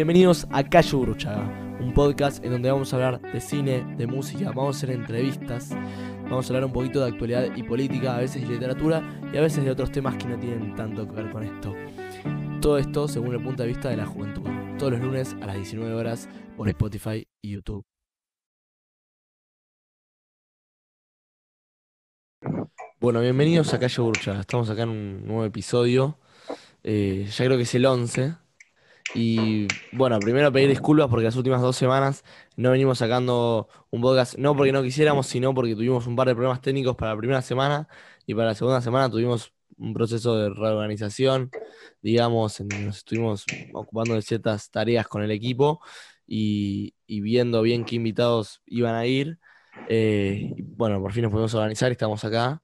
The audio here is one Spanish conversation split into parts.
Bienvenidos a Calle Uruchaga, un podcast en donde vamos a hablar de cine, de música, vamos a hacer entrevistas, vamos a hablar un poquito de actualidad y política, a veces de literatura y a veces de otros temas que no tienen tanto que ver con esto. Todo esto según el punto de vista de la juventud, todos los lunes a las 19 horas por Spotify y YouTube. Bueno, bienvenidos a Calle Uruchaga, estamos acá en un nuevo episodio, eh, ya creo que es el 11. Y bueno, primero pedir disculpas porque las últimas dos semanas no venimos sacando un podcast, no porque no quisiéramos, sino porque tuvimos un par de problemas técnicos para la primera semana y para la segunda semana tuvimos un proceso de reorganización, digamos, nos estuvimos ocupando de ciertas tareas con el equipo y, viendo bien qué invitados iban a ir. Eh, bueno, por fin nos pudimos organizar y estamos acá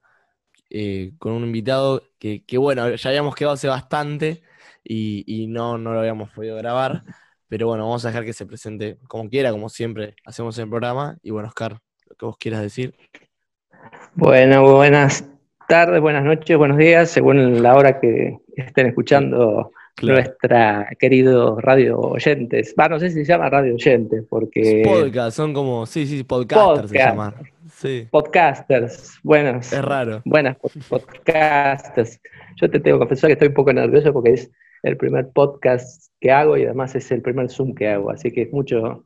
eh, con un invitado que, que, bueno, ya habíamos quedado hace bastante y, no, no lo habíamos podido grabar. Pero bueno, vamos a dejar que se presente como quiera, como siempre hacemos en el programa. Y bueno, Oscar, lo que vos quieras decir. Bueno, buenas tardes, buenas noches, buenos días, según la hora que estén escuchando nuestra querido radio oyentes. Va, no sé si se llama radio oyentes, porque. Podcast, son como, sí, sí, podcasters se llaman. Sí. Podcasters, buenas. Es raro. Buenas podcasters. Yo te tengo que confesar que estoy un poco nervioso porque es el primer podcast que hago y además es el primer Zoom que hago, así que es mucho,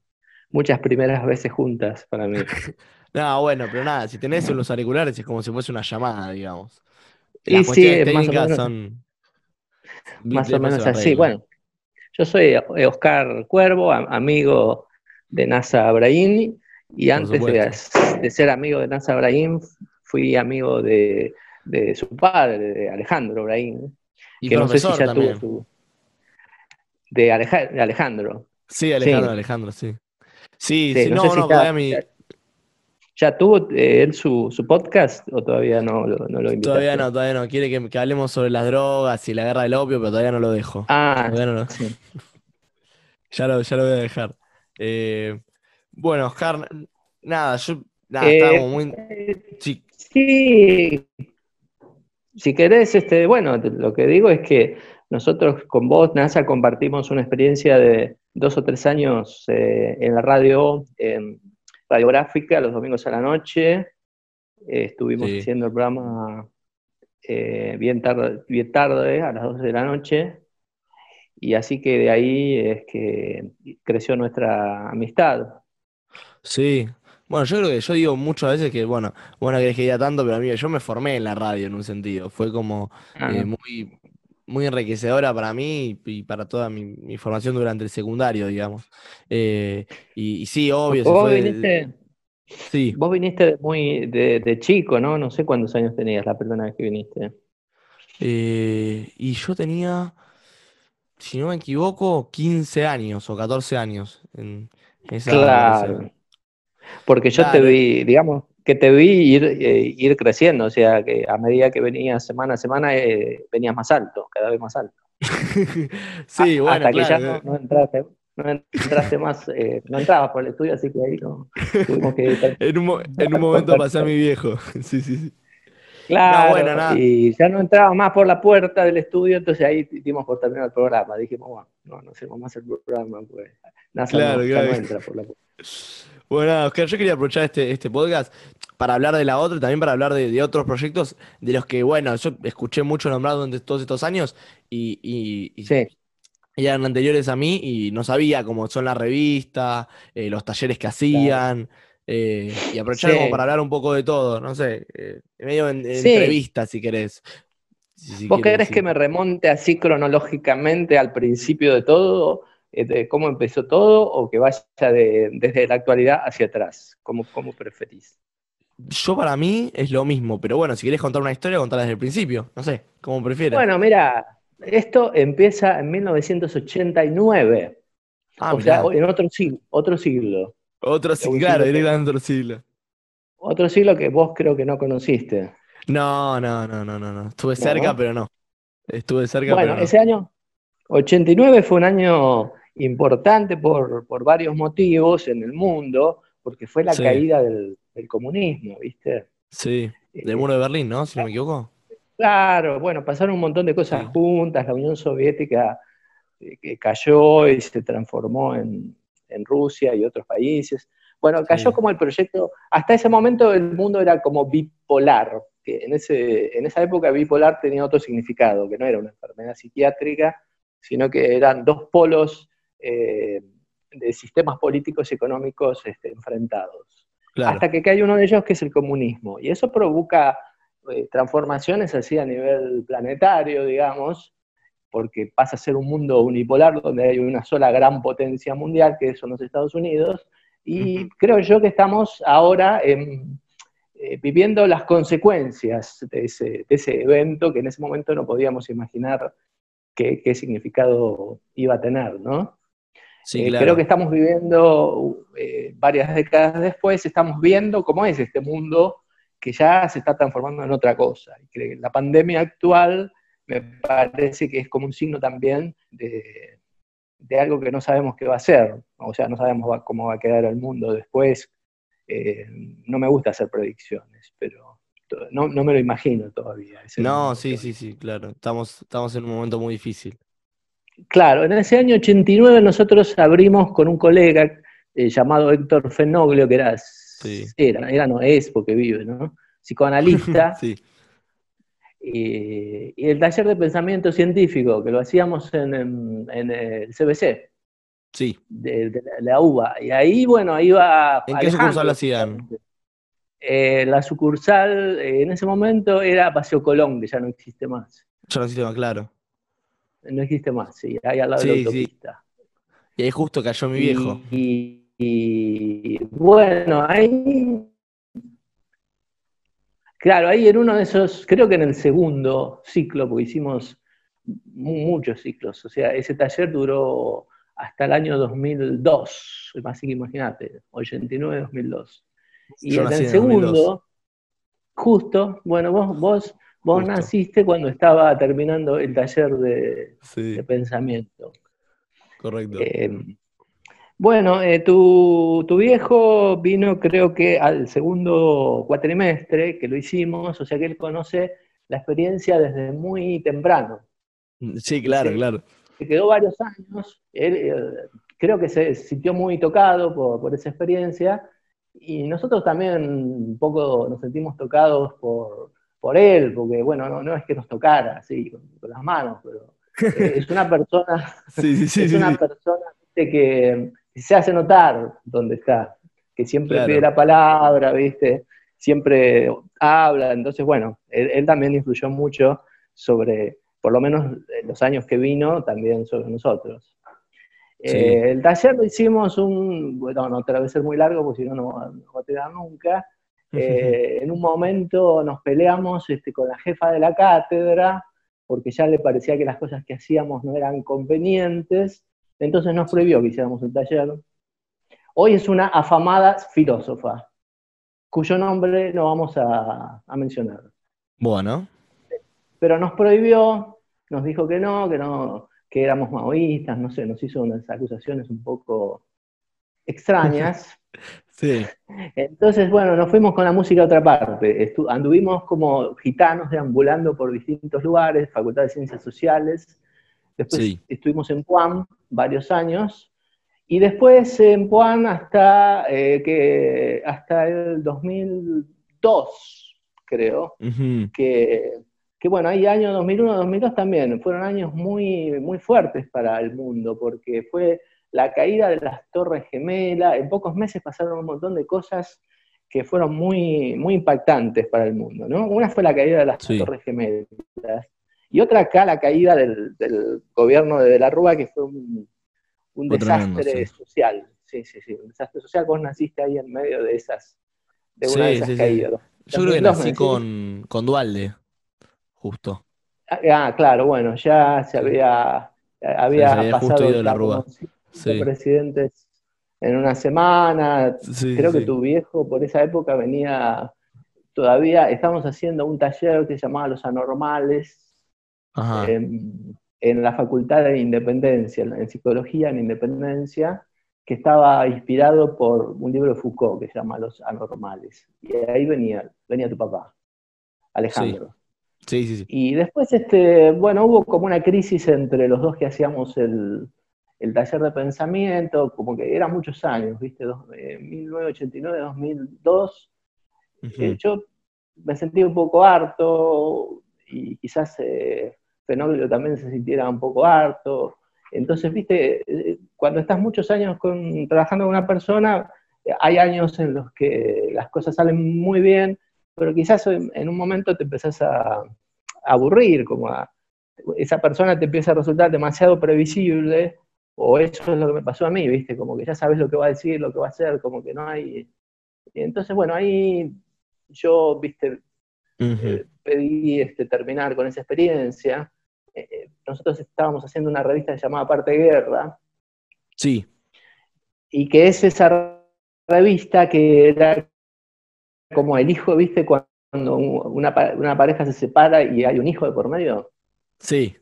muchas primeras veces juntas para mí. no, bueno, pero nada, si tenés los auriculares es como si fuese una llamada, digamos. Las y sí, técnicas más son... Más o menos así. Bueno, yo soy Oscar Cuervo, amigo de NASA Abraham, y antes de, ser amigo de NASA Abraham, fui amigo de, de su padre, de Alejandro Abraham. Y que no sé si ya también. Tuvo de, Alejandro. Sí, Alejandro, Alejandro, sí. Sí, sí, no, no, todavía mi... ¿Ya tuvo eh, él su, su, podcast o todavía no, no lo invitó? Todavía no, todavía no. Quiere que, que, hablemos sobre las drogas y la guerra del opio, pero todavía no lo dejo. Ah, no sí. ya, lo, ya lo voy a dejar. Eh, bueno, Oscar, nada, yo nada, eh, estábamos muy. Sí. sí. Si querés, este, bueno, lo que digo es que nosotros con vos, NASA, compartimos una experiencia de dos o tres años eh, en la radio radiográfica, los domingos a la noche. Eh, estuvimos haciendo el programa eh, bien, tarde, bien tarde, a las 12 de la noche. Y así que de ahí es que creció nuestra amistad. Sí, bueno, yo creo que yo digo muchas veces que, bueno, bueno que diga tanto, pero a mí yo me formé en la radio en un sentido. Fue como muy, muy enriquecedora para mí y para toda mi, formación durante el secundario, digamos. Eh, y, sí, obvio. ¿Vos, viniste, sí. vos viniste muy de, chico, ¿no? No sé cuántos años tenías la primera vez que viniste. Eh, y yo tenía, si no me equivoco, 15 años o 14 años. En esa claro. Porque yo te vi, digamos, que te vi ir, eh, ir creciendo, o sea, que a medida que venías semana a semana eh, venías más alto, cada vez más alto. sí, bueno, Hasta que ya no, entraste, no entraste más, eh, no entrabas por el estudio, así que ahí no tuvimos que... en, un, en un momento pasé a mi viejo, sí, sí, sí. Claro, bueno, y ya no entraba más por la puerta del estudio, entonces ahí dimos por terminar el programa. Dijimos, bueno, no, no hacemos más el programa, pues claro, claro. no entra por la puerta. Bueno, Oscar, yo quería aprovechar este, este podcast para hablar de la otra y también para hablar de, otros proyectos de los que, bueno, yo escuché mucho nombrado durante todos estos años y, eran anteriores a mí y no sabía cómo son la revista, eh, los talleres que hacían. Eh, y aprovechar como para hablar un poco de todo, no sé, eh, medio en, entrevista si querés. ¿Vos querés que me remonte así cronológicamente al principio de todo? Eh, de cómo empezó todo o que vaya desde la actualidad hacia atrás? ¿Cómo, ¿Cómo, preferís? Yo para mí es lo mismo, pero bueno, si querés contar una historia, contala desde el principio, no sé, como prefieres. Bueno, mira, esto empieza en 1989. Ah, o sea, en otro siglo. Otro siglo, otro siglo claro, directamente otro siglo. Otro siglo que vos creo que no conociste. No, no, no, no, no. Estuve cerca, pero no. Estuve cerca, bueno, ese año, 89 fue un año importante por, varios motivos en el mundo, porque fue la caída del, comunismo, ¿viste? Sí, del eh, muro de Berlín, ¿no? Si no me equivoco. Claro, bueno, pasaron un montón de cosas juntas, la Unión Soviética que cayó y se transformó en, Rusia y otros países. Bueno, cayó como el proyecto, hasta ese momento el mundo era como bipolar, que en, ese, en esa época bipolar tenía otro significado, que no era una enfermedad psiquiátrica, sino que eran dos polos eh, de sistemas políticos y económicos este, enfrentados. Hasta que cae uno de ellos que es el comunismo. Y eso provoca eh, transformaciones así a nivel planetario, digamos, porque pasa a ser un mundo unipolar donde hay una sola gran potencia mundial, que son los Estados Unidos, y creo yo que estamos ahora eh, viviendo las consecuencias de ese, evento que en ese momento no podíamos imaginar qué, qué significado iba a tener, ¿no? Sí, eh, Creo que estamos viviendo, eh, varias décadas después, estamos viendo cómo es este mundo que ya se está transformando en otra cosa. La pandemia actual me parece que es como un signo también de, algo que no sabemos qué va a ser. O sea, no sabemos cómo va a quedar el mundo después. Eh, no me gusta hacer predicciones, pero no, me lo imagino todavía. No, sí, sí, sí, claro. Estamos, estamos en un momento muy difícil. Claro, en ese año 89 nosotros abrimos con un colega eh, llamado Héctor Fenoglio, que era, era, era, no es porque vive, ¿no? Psicoanalista. sí. y, el taller de pensamiento científico, que lo hacíamos en, el CBC. Sí. De, la, UBA. Y ahí, bueno, va. ¿En qué sucursal hacían? Eh, la sucursal eh, en ese momento era Paseo Colón, que ya no existe más. Ya no existe más, claro no existe más, sí, ahí al lado de la autopista. Y ahí justo cayó mi viejo. Y, bueno, ahí. Claro, ahí en uno de esos, creo que en el segundo ciclo, porque hicimos muchos ciclos, o sea, ese taller duró hasta el año 2002, así que imagínate, 89-2002. Y en el segundo, justo, bueno, vos, vos Vos naciste cuando estaba terminando el taller de, pensamiento. Correcto. Em, bueno, eh, tu, viejo vino creo que al segundo cuatrimestre que lo hicimos, o sea que él conoce la experiencia desde muy temprano. Mm, sí, claro, claro. Se quedó varios años, él eh, creo que se sintió muy tocado por, por, esa experiencia y nosotros también un poco nos sentimos tocados por, por él, porque bueno, no, es que nos tocara así con, las manos, pero eh, es una persona, es una persona que se hace notar donde está, que siempre pide la palabra, ¿viste? Siempre habla, entonces bueno, él, también influyó mucho sobre, por lo menos los años que vino, también sobre nosotros. Eh, el taller lo hicimos un, bueno, no te lo voy a ser muy largo porque si no, no va a tener nunca, eh, en un momento nos peleamos este, con la jefa de la cátedra porque ya le parecía que las cosas que hacíamos no eran convenientes, entonces nos prohibió que hiciéramos un taller. Hoy es una afamada filósofa, cuyo nombre no vamos a, mencionar. Bueno. Pero nos prohibió, nos dijo que no, que no, que éramos maoístas, no sé, nos hizo unas acusaciones un poco extrañas. Sí. Entonces, bueno, nos fuimos con la música a otra parte. anduvimos como gitanos deambulando por distintos lugares, Facultad de Ciencias Sociales. Después estuvimos en Puan varios años. Y después en Puan hasta, eh, que, hasta el 2002, creo. que, que, bueno, hay años 2001, 2002 también. Fueron años muy, muy fuertes para el mundo, porque fue la caída de las Torres Gemelas, en pocos meses pasaron un montón de cosas que fueron muy, muy impactantes para el mundo. ¿no? Una fue la caída de las Torres Gemelas, y otra acá la caída del, gobierno de, la Rúa, que fue un, desastre social. Sí, sí, sí, un desastre social. Vos naciste ahí en medio de esas, de una de esas caídas. Yo creo que nací con, con Dualde, justo. Ah, ah, claro, bueno, ya se había, había pasado la Rúa presidentes en una semana. Creo que tu viejo por esa época venía, todavía estamos haciendo un taller que se llamaba Los Anormales en la Facultad de Independencia, en Psicología en Independencia, que estaba inspirado por un libro de Foucault que se llama Los Anormales. Y ahí venía, venía tu papá, Alejandro. Sí, sí, sí. Y después, este, bueno, hubo como una crisis entre los dos que hacíamos el, el taller de pensamiento, como que eran muchos años, ¿viste? Dos, 1989, 2002. Ujú. yo me sentí un poco harto y quizás eh, Fenómeno también se sintiera un poco harto. Entonces, viste, eh, cuando estás muchos años con, trabajando con una persona, eh, hay años en los que las cosas salen muy bien, pero quizás en, en un momento te empezás a, a aburrir, como a, esa persona te empieza a resultar demasiado previsible, o eso es lo que me pasó a mí, viste, como que ya sabes lo que va a decir, lo que va a hacer, como que no hay... y entonces, bueno, ahí yo, viste, eh, pedí este, terminar con esa experiencia. Eh, eh, nosotros estábamos haciendo una revista llamada Parte Guerra, Sí, y que es esa revista que era como el hijo, ¿viste? Cuando una, una pareja se separa y hay un hijo de por medio. sí.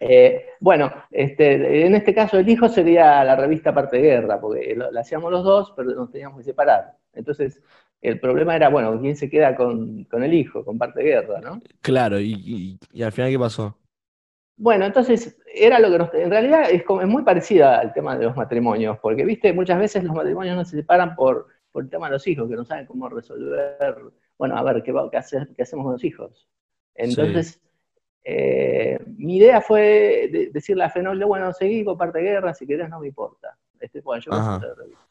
Eh, bueno, este, en este caso el hijo sería la revista Parte Guerra, porque lo- la hacíamos los dos, pero nos teníamos que separar. Entonces, el problema era, bueno, ¿quién se queda con, con el hijo, con Parte Guerra, no? Claro, y, y- y al final, ¿qué pasó? Bueno, entonces era lo que nos. En realidad es, como, es muy parecida al tema de los matrimonios, porque, viste, muchas veces los matrimonios no se separan por, por el tema de los hijos, que no saben cómo resolver. Bueno, a ver, ¿qué, va- qué, hacer- qué hacemos con los hijos? Entonces, eh, mi idea fue de- decirle a Fenolio, bueno, seguí con parte de guerra, si querés no me importa. Este, bueno, yo voy a hacer otra revista.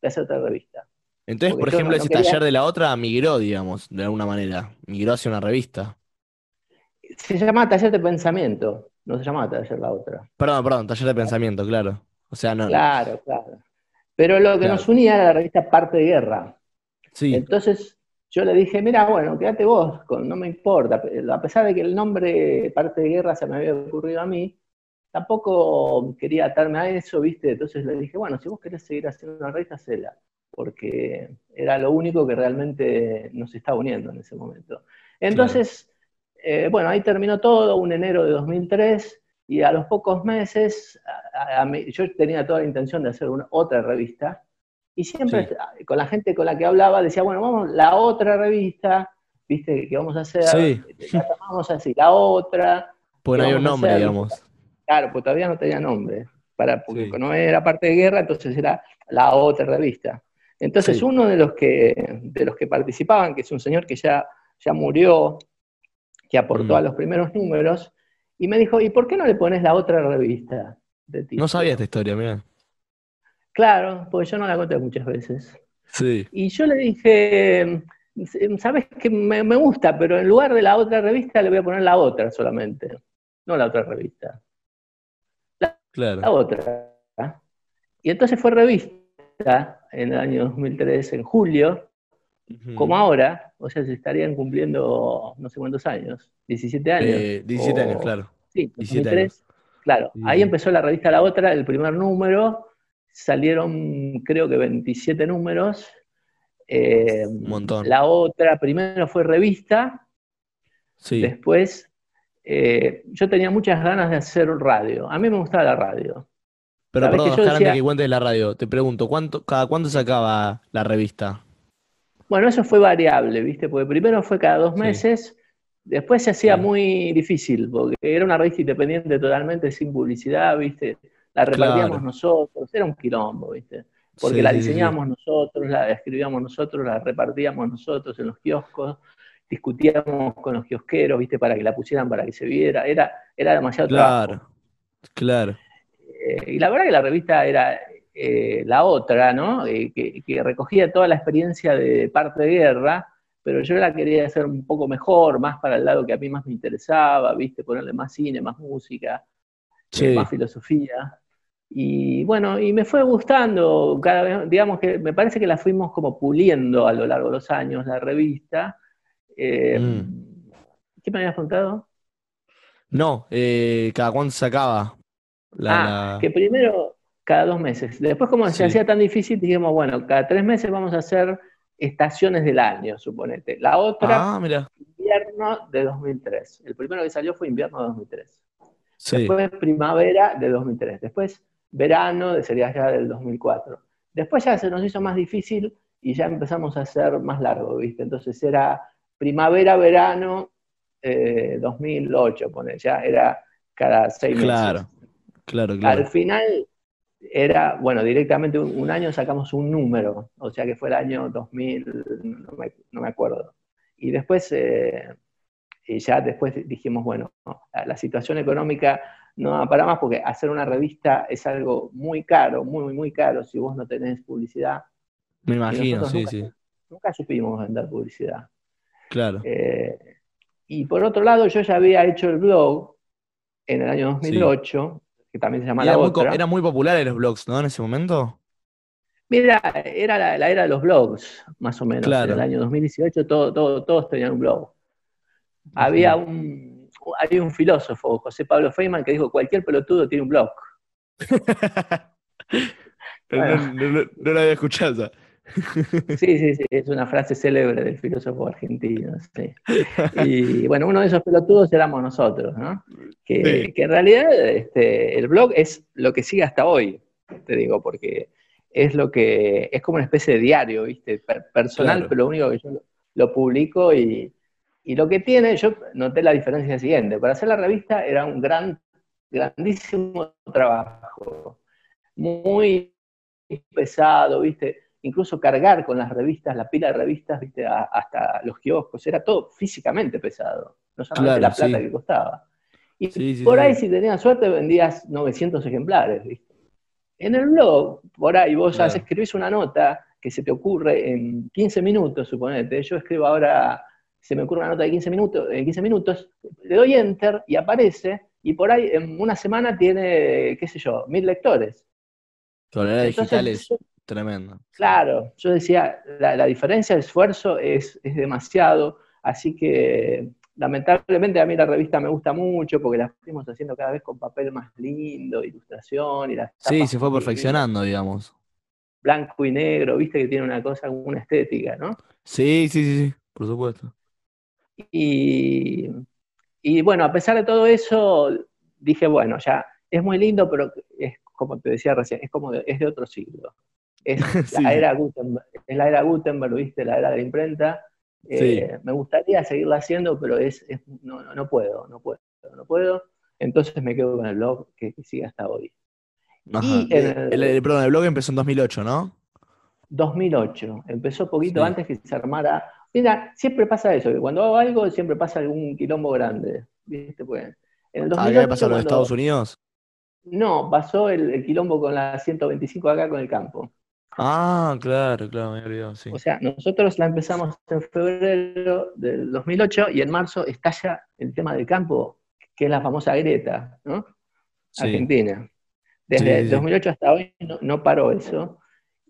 Voy a hacer otra revista. Entonces, Porque por ejemplo, no- no ese quería- taller de la otra migró, digamos, de alguna manera. Migró hacia una revista. Se llama Taller de Pensamiento, no se llama Taller la otra. Perdón, perdón, taller de pensamiento, claro. O sea, no. Claro, claro. Pero lo que Claro. nos unía era la revista Parte de Guerra. Sí, Entonces yo le dije, mira, bueno, quédate vos, con, no me importa. A pesar de que el nombre Parte de Guerra se me había ocurrido a mí, tampoco quería atarme a eso, ¿viste? Entonces le dije, bueno, si vos querés seguir haciendo una revista, hacela. Porque era lo único que realmente nos estaba uniendo en ese momento. Entonces, eh, bueno, ahí terminó todo, un enero de 2003, y a los pocos meses, yo tenía toda la intención de hacer una, otra revista, y siempre Sí. con la gente con la que hablaba decía, bueno, vamos, la otra revista, viste, que vamos a hacer, Sí. la llamamos así, la otra, no ¿qué había un nombre, hacer? digamos. claro, pues todavía no tenía nombre, para, porque Sí. no era parte de guerra, entonces era la otra revista. Entonces uno de los, que, de los que participaban, que es un señor que ya, ya murió, que aportó Mm. a los primeros números, y me dijo, ¿y por qué no le pones la otra revista? de No título?". sabía esta historia, mira. Claro, porque yo no la conté muchas veces. Sí, Y yo le dije, sabes que me, me gusta, pero en lugar de la otra revista le voy a poner la otra solamente, no la otra revista, la claro. otra. Y entonces fue revista en el año 2003, en julio, como ahora, o sea, se estarían cumpliendo no sé cuántos años, 17 años. Eh, 17 o- años, claro. Sí, 17 2003. Claro, ahí empezó la revista La Otra, el primer número, salieron creo que 27 números. eh, Un montón. La Otra primero fue revista, Sí. después eh, yo tenía muchas ganas de hacer radio. A mí me gustaba la radio. Pero que perdón, antes decía- que cuentes la radio, te pregunto, ¿cuánto, cada cuánto sacaba la revista? Bueno, eso fue variable, ¿viste? Porque primero fue cada dos Sí. meses, después se hacía Sí. muy difícil, porque era una revista independiente totalmente, sin publicidad, ¿viste? La repartíamos Claro. nosotros, era un quilombo, ¿viste? Porque Sí, la diseñábamos nosotros, la escribíamos nosotros, la repartíamos nosotros en los kioscos, discutíamos con los kiosqueros, ¿viste? Para que la pusieran, para que se viera, era, era demasiado trabajo. Claro, claro. Eh, y la verdad que la revista era eh, la otra, ¿no? Eh, que, que recogía toda la experiencia de parte de guerra, pero yo la quería hacer un poco mejor, más para el lado que a mí más me interesaba, ¿viste? Ponerle más cine, más música, Sí. más filosofía. Y bueno, y me fue gustando cada vez, digamos que me parece que la fuimos como puliendo a lo largo de los años, la revista. Eh, Mm. ¿Qué me habías contado? No, eh, cada cuánto sacaba la, ah, la- que primero cada dos meses. Después, como Sí. se hacía tan difícil, dijimos, bueno, cada tres meses vamos a hacer estaciones del año, suponete. La otra, Ah, mira. invierno de 2003. El primero que salió fue invierno de 2003. Sí. Después primavera de 2003. Después verano, sería ya del 2004. Después ya se nos hizo más difícil y ya empezamos a hacer más largo, ¿viste? Entonces era primavera, verano 2008, pone, ya era cada seis Claro, meses. claro, claro. Al final era, bueno, directamente un, un año sacamos un número, o sea que fue el año 2000, no me, no me acuerdo. Y después, eh, y ya después dijimos, bueno, no, la, la situación económica no da para más porque hacer una revista es algo muy caro, muy, muy caro si vos no tenés publicidad. Me imagino, sí, nunca, sí. nunca supimos vender publicidad. Claro. Eh, y por otro lado, yo ya había hecho el blog en el año Sí. 2008, que también se llama Y La era muy, eran muy populares los blogs, ¿no? En ese momento. Mira, era la, la era de los blogs, más o menos. En el Claro. año 2018 todo, todo- todos tenían un blog. Había un, hay un filósofo, José Pablo Feynman, que dijo, cualquier pelotudo tiene un blog. No, no, no- no lo había escuchado. Sí, sí, sí, es una frase célebre del filósofo argentino. sí. Y bueno, uno de esos pelotudos éramos nosotros, ¿no? Que, Sí. que en realidad este, el blog es lo que sigue hasta hoy, te digo, porque es lo que es como una especie de diario, ¿viste? Per- personal, Claro. pero lo único que yo lo, lo publico y, y lo que tiene, yo noté la diferencia siguiente. Para hacer la revista era un gran, grandísimo trabajo, muy pesado, ¿viste? Incluso cargar con las revistas, la pila de revistas, ¿viste? A- hasta los kioscos, era todo físicamente pesado, no solamente Claro, la plata sí. que costaba. Y Sí, sí, por ahí, si tenías suerte, vendías 900 ejemplares, ¿viste? En el blog, por ahí vos Claro. escribís una nota que se te ocurre en 15 minutos, suponete. Yo escribo ahora, se me ocurre una nota de 15 minutos, en 15 minutos, le doy enter y aparece, y por ahí en una semana tiene, qué sé yo, mil lectores. Con era digital es tremendo. Claro, yo decía, la, la diferencia de esfuerzo es, es demasiado, así que lamentablemente a mí la revista me gusta mucho porque la fuimos haciendo cada vez con papel más lindo, ilustración y las Sí, se fue perfeccionando, digamos. blanco y negro, viste que tiene una cosa, una estética, ¿no? Sí, sí, sí, sí, por supuesto. Y, y bueno, a pesar de todo eso, dije, bueno, ya es muy lindo, pero es como te decía recién, es como de, es de otro siglo. Es Sí, la era Gutenberg, es la era Gutenberg, viste, la era de la imprenta. Eh, Me gustaría seguirla haciendo, pero es, es- no, no, no puedo, no puedo, no puedo. Entonces me quedo con el blog que, que sigue hasta hoy. Y el- El, el- perdón, el blog empezó en 2008, ¿no? 2008, empezó poquito Sí. antes que se armara. Mira, siempre pasa eso, que cuando hago algo siempre pasa algún quilombo grande, ¿viste? Pues, en el ¿Acá 2008, qué pasó en los cuando- Estados Unidos? No, pasó el, el quilombo con la 125 acá con el campo. Ah, claro, claro, me olvidado, sí. O sea, nosotros la empezamos en febrero del 2008 y en marzo estalla el tema del campo, que es la famosa grieta, ¿no? Sí. Argentina. Desde Sí, sí, el sí. 2008 hasta hoy no, no paró eso.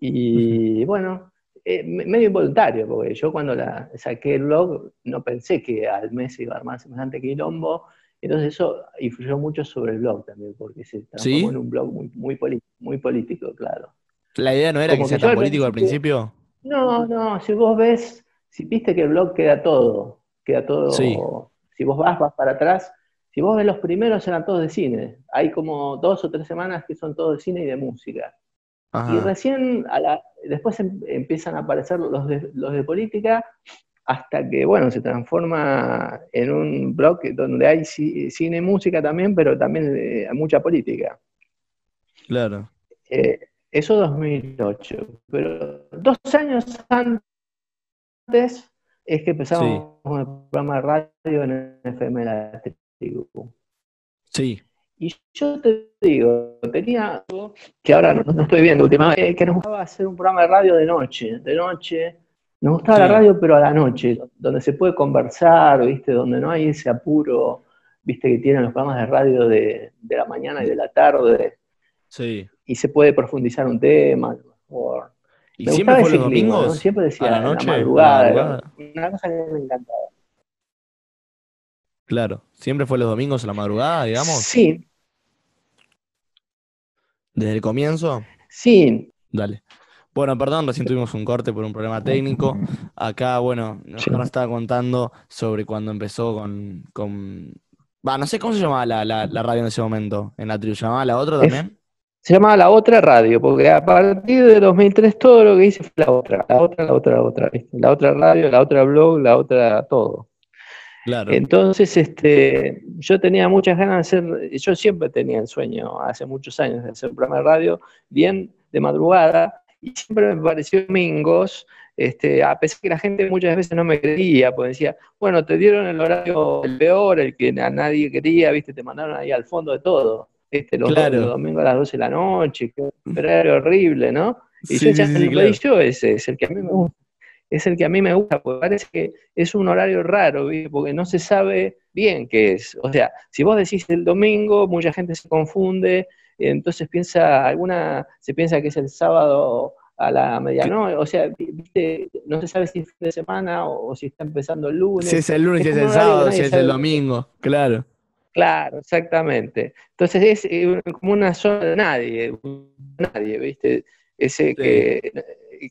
Y bueno, eh, me- medio involuntario, porque yo cuando la saqué el blog no pensé que al mes iba a armar semejante quilombo. Entonces eso influyó mucho sobre el blog también, porque se transformó ¿Sí? en un blog muy, muy, muy político, claro. La idea no era que sea que tan político al principio- principio. No, no, si vos ves, si viste que el blog queda todo, queda todo, Sí. si vos vas, vas para atrás, si vos ves los primeros eran todos de cine, hay como dos o tres semanas que son todos de cine y de música. Y recién, a la- después em- empiezan a aparecer los de, los de política, hasta que, bueno, se transforma en un blog donde hay ci- cine y música también, pero también eh, mucha política. Claro. Eh, eso 2008. Pero dos años antes es que empezamos con el programa de radio en FM La Tribu. Sí. Y yo te digo, tenía algo que ahora no, no estoy viendo últimamente, que nos gustaba hacer un programa de radio de noche, de noche. Nos gustaba Sí. la radio, pero a la noche, donde se puede conversar, ¿viste? Donde no hay ese apuro, ¿viste? Que tienen los programas de radio de, de la mañana y de la tarde, Sí. y se puede profundizar un tema. o- ¿Y me siempre fue los ese clima, ¿no? domingos? Siempre decía ¿A la noche? ¿A la madrugada, era madrugada? una cosa que me encantaba. Claro. ¿Siempre fue los domingos a la madrugada, digamos? Sí, ¿Desde el comienzo? sí, Dale. Bueno, perdón, recién tuvimos un corte por un problema técnico. Acá, bueno, nos, Sí. estaba contando sobre cuando empezó con, con... Va, no sé cómo se llamaba la, la, la radio en ese momento, en la tribu. ¿Se llamaba la otra Es- también? Se llamaba La Otra Radio, porque a partir de 2003 todo lo que hice fue La Otra, La Otra, La Otra, La Otra. La Otra Radio, La Otra Blog, La Otra todo. Claro. Entonces, este, yo tenía muchas ganas de hacer, yo siempre tenía el sueño, hace muchos años, de hacer un programa de radio bien de madrugada, y siempre me pareció domingos, este, a pesar que la gente muchas veces no me creía, porque decía, bueno, te dieron el horario el peor, el que a nadie quería, viste, te mandaron ahí al fondo de todo, este, los, Claro. los domingos a las 12 de la noche, que era horrible, ¿no? Y Sí, yo ya sí, sí, claro. yo ese es el que a mí me gusta. Es el que a mí me gusta, porque parece que es un horario raro, porque no se sabe bien qué es. O sea, si vos decís el domingo, mucha gente se confunde, entonces piensa, alguna, se piensa que es el sábado a la medianoche, o sea, ¿viste? no se sabe si es fin de semana o, o si está empezando el lunes. Si es el lunes, si Es el sábado, si es sabe el domingo. Claro. Claro, exactamente. Entonces es eh, como una zona de nadie, nadie, ¿viste? Ese que,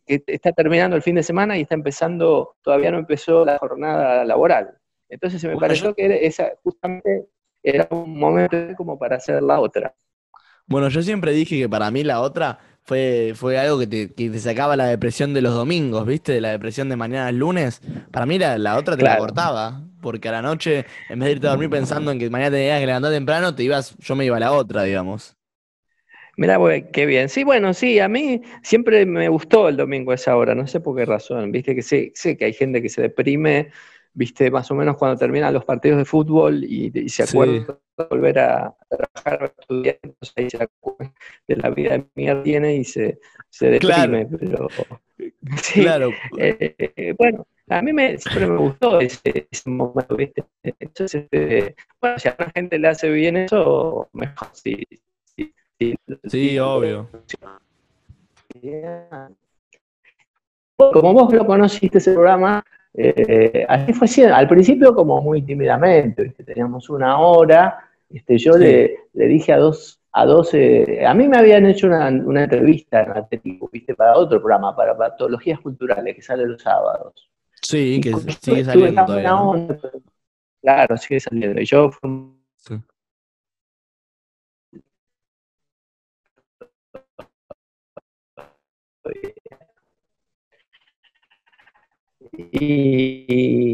que está terminando el fin de semana y está empezando, todavía no empezó la jornada laboral. Entonces se me Bueno, pareció yo- que era esa, justamente era un momento como para hacer la otra. Bueno, yo siempre dije que para mí la otra fue, fue algo que te, que te sacaba la depresión de los domingos, ¿viste? De la depresión de mañana al lunes. Para mí la, la otra te la cortaba, porque a la noche, en vez de irte a dormir pensando en que mañana te tenías que levantar temprano, te ibas, yo me iba a la otra, digamos. Mirá, güey, qué bien. Sí, bueno, sí, a mí siempre me gustó el domingo a esa hora, no sé por qué razón, viste que sé, sé que hay gente que se deprime, viste, más o menos cuando terminan los partidos de fútbol y, y se Sí. acuerda de volver a, trabajar estudiar, entonces ahí se acuerda de la vida de mierda que tiene y se, se deprime, pero sí, Claro. eh, bueno, a mí me, siempre me gustó ese, ese momento, ¿viste? Entonces, este, bueno, si a la gente le hace bien eso, mejor sí. sí, sí, Sí, obvio. Como vos lo conociste ese programa, eh, así fue siendo, al principio como muy tímidamente, ¿viste? teníamos una hora, este, yo Sí. le, le dije a dos, a dos eh, a mí me habían hecho una, una entrevista en Atlético, ¿viste? para otro programa, para patologías culturales, que sale los sábados. Sí, que Y sigue saliendo todavía. onda, Claro, sigue saliendo. Y yo fui Sí. Y,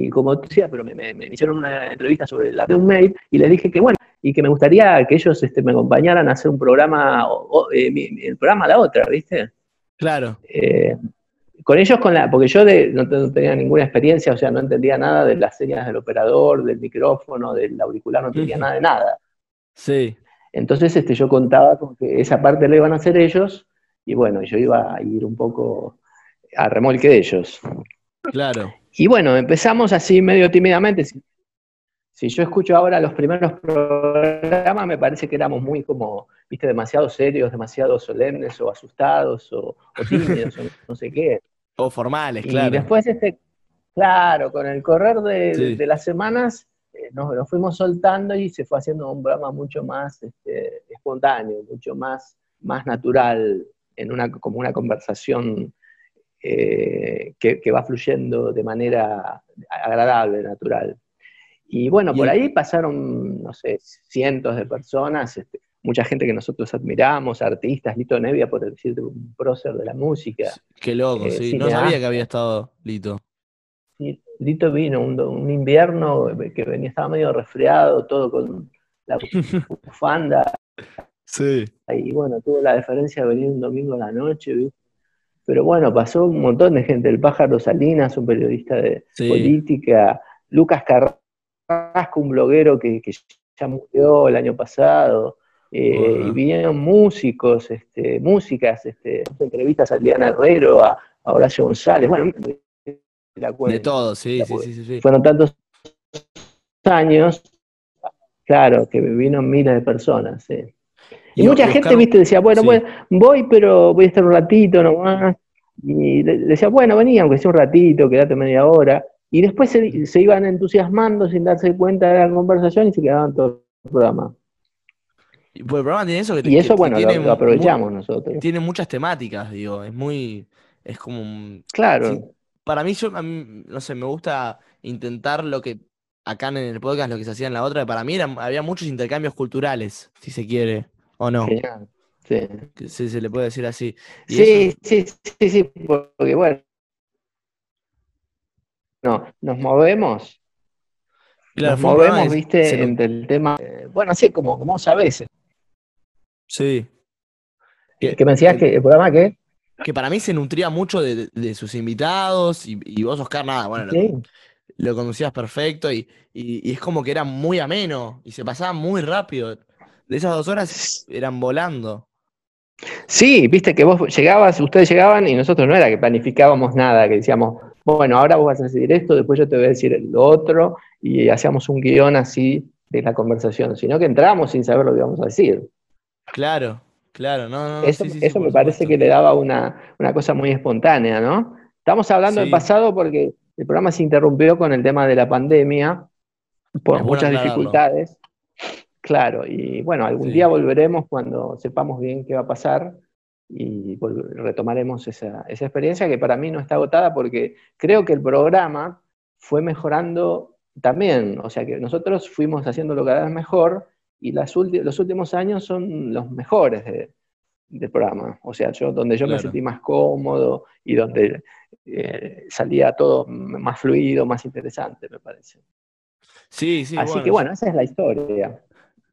y como tú decías, pero me, me- me hicieron una entrevista sobre la de un mail y le dije que bueno, y que me gustaría que ellos este, me acompañaran a hacer un programa, o- o, eh, mi- el programa La Otra, ¿viste? Claro. Eh, con ellos, con la, porque yo de- no, te- no tenía ninguna experiencia, o sea, no entendía nada de las señas del operador, del micrófono, del auricular, no entendía nada de nada. Sí. Entonces este, yo contaba con que esa parte la iban a hacer ellos y bueno, yo iba a ir un poco a remolque de ellos. Claro. Y bueno, empezamos así medio tímidamente. Si, si yo escucho ahora los primeros programas, me parece que éramos muy como, viste, demasiado serios, demasiado solemnes o asustados o, o tímidos o no sé qué. O formales, Y claro. después, este, claro, con el correr de, Sí. de las semanas, eh, nos, nos fuimos soltando y se fue haciendo un programa mucho más este, espontáneo, mucho más, más natural, en una, como una conversación eh, que, que va fluyendo de manera agradable, natural. Y bueno, Y por el- ahí pasaron, no sé, cientos de personas, este, mucha gente que nosotros admiramos, artistas, Lito Nevia, por decirte, un prócer de la música. Qué loco, eh, sí. No cineasta. sabía que había estado Lito. Sí, Lito vino un, un invierno que venía, estaba medio resfriado, todo con la bufanda, Sí. y bueno, tuvo la deferencia de venir un domingo a la noche, ¿viste? Pero bueno, pasó un montón de gente, el pájaro Salinas, un periodista de Sí. política, Lucas Carrasco, un bloguero que, que ya murió el año pasado, eh, y vinieron músicos, este, músicas, este, entrevistas a Adriana Herrero, a, a Horacio González, bueno, la De cuento. todo, sí, La sí, sí, sí, sí. fueron tantos años, claro, que vino miles de personas. sí. Y, Y- mucha gente, viste, decía, bueno, sí. voy, voy, pero voy a estar un ratito nomás. Y le- decía, bueno, vení, aunque sea un ratito, quédate media hora. Y después se, se iban entusiasmando sin darse cuenta de la conversación y se quedaban todo el programa. Y pues el programa tiene eso que, Y eso, que bueno, lo, tiene lo mu- aprovechamos nosotros. tiene muchas temáticas, digo. Es muy. Es como. un- Claro, Sí, para mí, yo, a mí, no sé, me gusta intentar lo que acá en el podcast, lo que se hacía en la otra, para mí eran- había muchos intercambios culturales, si se quiere, o no, genial. Sí. que se, se le puede decir así. Sí, sí, sí, sí, porque bueno, no, nos movemos Claro, nos movemos, viste, entre el tema, eh, bueno, así como, como sabés, Sí. Que, que me decías que- el programa que, que para mí se nutría mucho de, de sus invitados y, y vos, Oscar, nada, bueno, lo, sí, lo conducías perfecto y, y- y es como que era muy ameno y se pasaba muy rápido. De esas dos horas eran volando. Sí, viste que vos llegabas, ustedes llegaban y nosotros no era que planificábamos nada, que decíamos, bueno, ahora vos vas a decir esto, después yo te voy a decir lo otro, y hacíamos un guion así de la conversación, sino que entramos sin saber lo que íbamos a decir. Claro, claro, no, no, Eso, sí, sí, sí, eso me parece que le daba una, una cosa muy espontánea, ¿no? Estamos hablando del pasado porque el programa se interrumpió con el tema de la pandemia, por Es muchas dificultades. Claro, y bueno, algún Sí. día volveremos cuando sepamos bien qué va a pasar y retomaremos esa, esa experiencia que para mí no está agotada porque creo que el programa fue mejorando también, o sea que nosotros fuimos haciéndolo cada vez mejor y las los últimos años son los mejores de- del programa, o sea, yo donde yo me sentí más cómodo y donde eh, salía todo más fluido, más interesante, me parece. Sí, sí, Así bueno, que bueno, esa es la historia.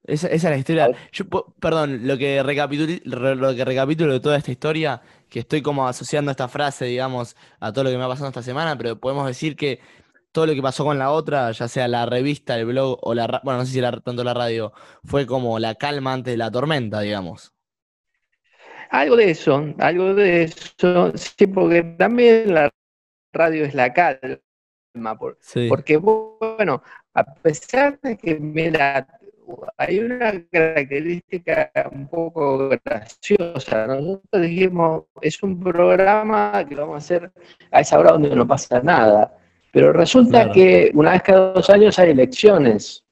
Esa, esa es la historia. Yo, perdón, lo que lo que recapitulo de toda esta historia, que estoy como asociando esta frase, digamos, a todo lo que me ha pasado esta semana, pero podemos decir que todo lo que pasó con la otra, ya sea la revista, el blog o la, bueno, no sé si la- tanto la radio, fue como la calma antes de la tormenta, digamos. Algo de eso, algo de eso, sí, porque también la radio es la calma, por- Sí, porque bueno, a pesar de que, mira, hay una característica un poco graciosa, nosotros dijimos, es un programa que vamos a hacer a esa hora donde no pasa nada, pero resulta Claro. que una vez cada dos años hay elecciones,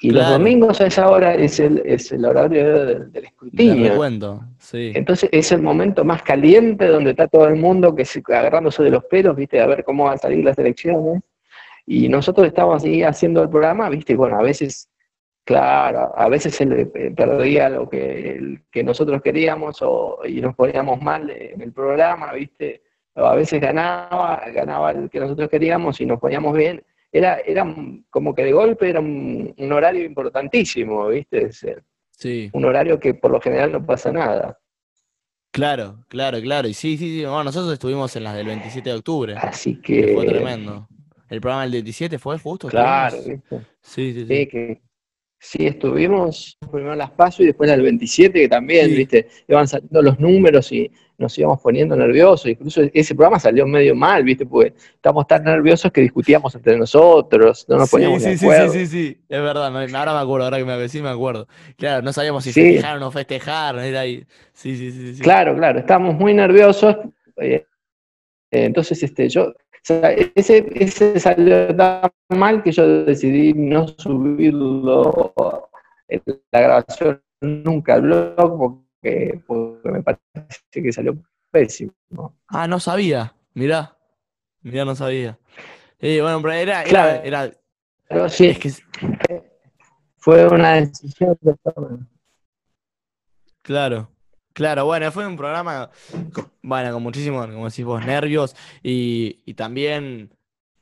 y los domingos a esa hora es el, es el horario del, del escrutinio. sí. Entonces es el momento más caliente donde está todo el mundo que se, agarrándose de los pelos, viste, a ver cómo van a salir las elecciones. Y nosotros estábamos ahí haciendo el programa, viste, bueno, a veces, claro, a veces se le eh, perdía lo que, el- que nosotros queríamos o, y nos poníamos mal en el programa, viste, o a veces ganaba, ganaba el que nosotros queríamos y nos poníamos bien. Era, era como que de golpe era un, un horario importantísimo, viste, Sí, un horario que por lo general no pasa nada. claro, claro, claro. Y sí, sí, sí. Bueno, nosotros estuvimos en las del 27 de octubre, Así que fue que, tremendo. El programa del 17 fue justo, claro. Sí, sí, Sí, sí. que sí estuvimos primero las PASO y después las del 27, que también, Sí. viste, iban saliendo los números y nos íbamos poniendo nerviosos. Incluso ese programa salió medio mal, viste, porque estábamos tan nerviosos que discutíamos entre nosotros, no nos Sí, poníamos de sí, sí, acuerdo. sí, sí, sí, es verdad, ahora me acuerdo, ahora que me sí me acuerdo. Claro, no sabíamos si Sí. festejar o no festejar, era ahí. Sí, sí, sí, sí. Claro, claro, estábamos muy nerviosos. eh, entonces, este, yo, sea, ese, ese salió tan mal que yo decidí no subirlo en la grabación nunca al blog porque, porque me parece que salió pésimo. Ah, no sabía, mirá, mirá, no sabía. Eh, bueno, pero era, Claro. era, Pero sí, es que, fue una decisión que claro, claro, bueno, fue un programa, con- bueno, con muchísimos, como decís vos, nervios y, y también,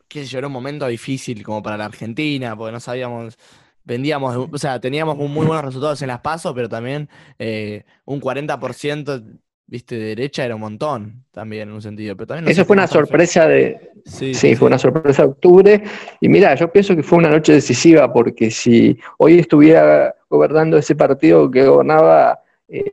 qué sé yo, era un momento difícil como para la Argentina, porque no sabíamos, vendíamos, o sea, teníamos un muy buenos resultados en las PASO, pero también eh, un 40%, viste, de derecha era un montón, también en un sentido, pero también Eso fue una sorpresa de, Sí, Sí, fue una sorpresa de octubre. Y mira, yo pienso que fue una noche decisiva porque si hoy estuviera gobernando ese partido que gobernaba eh,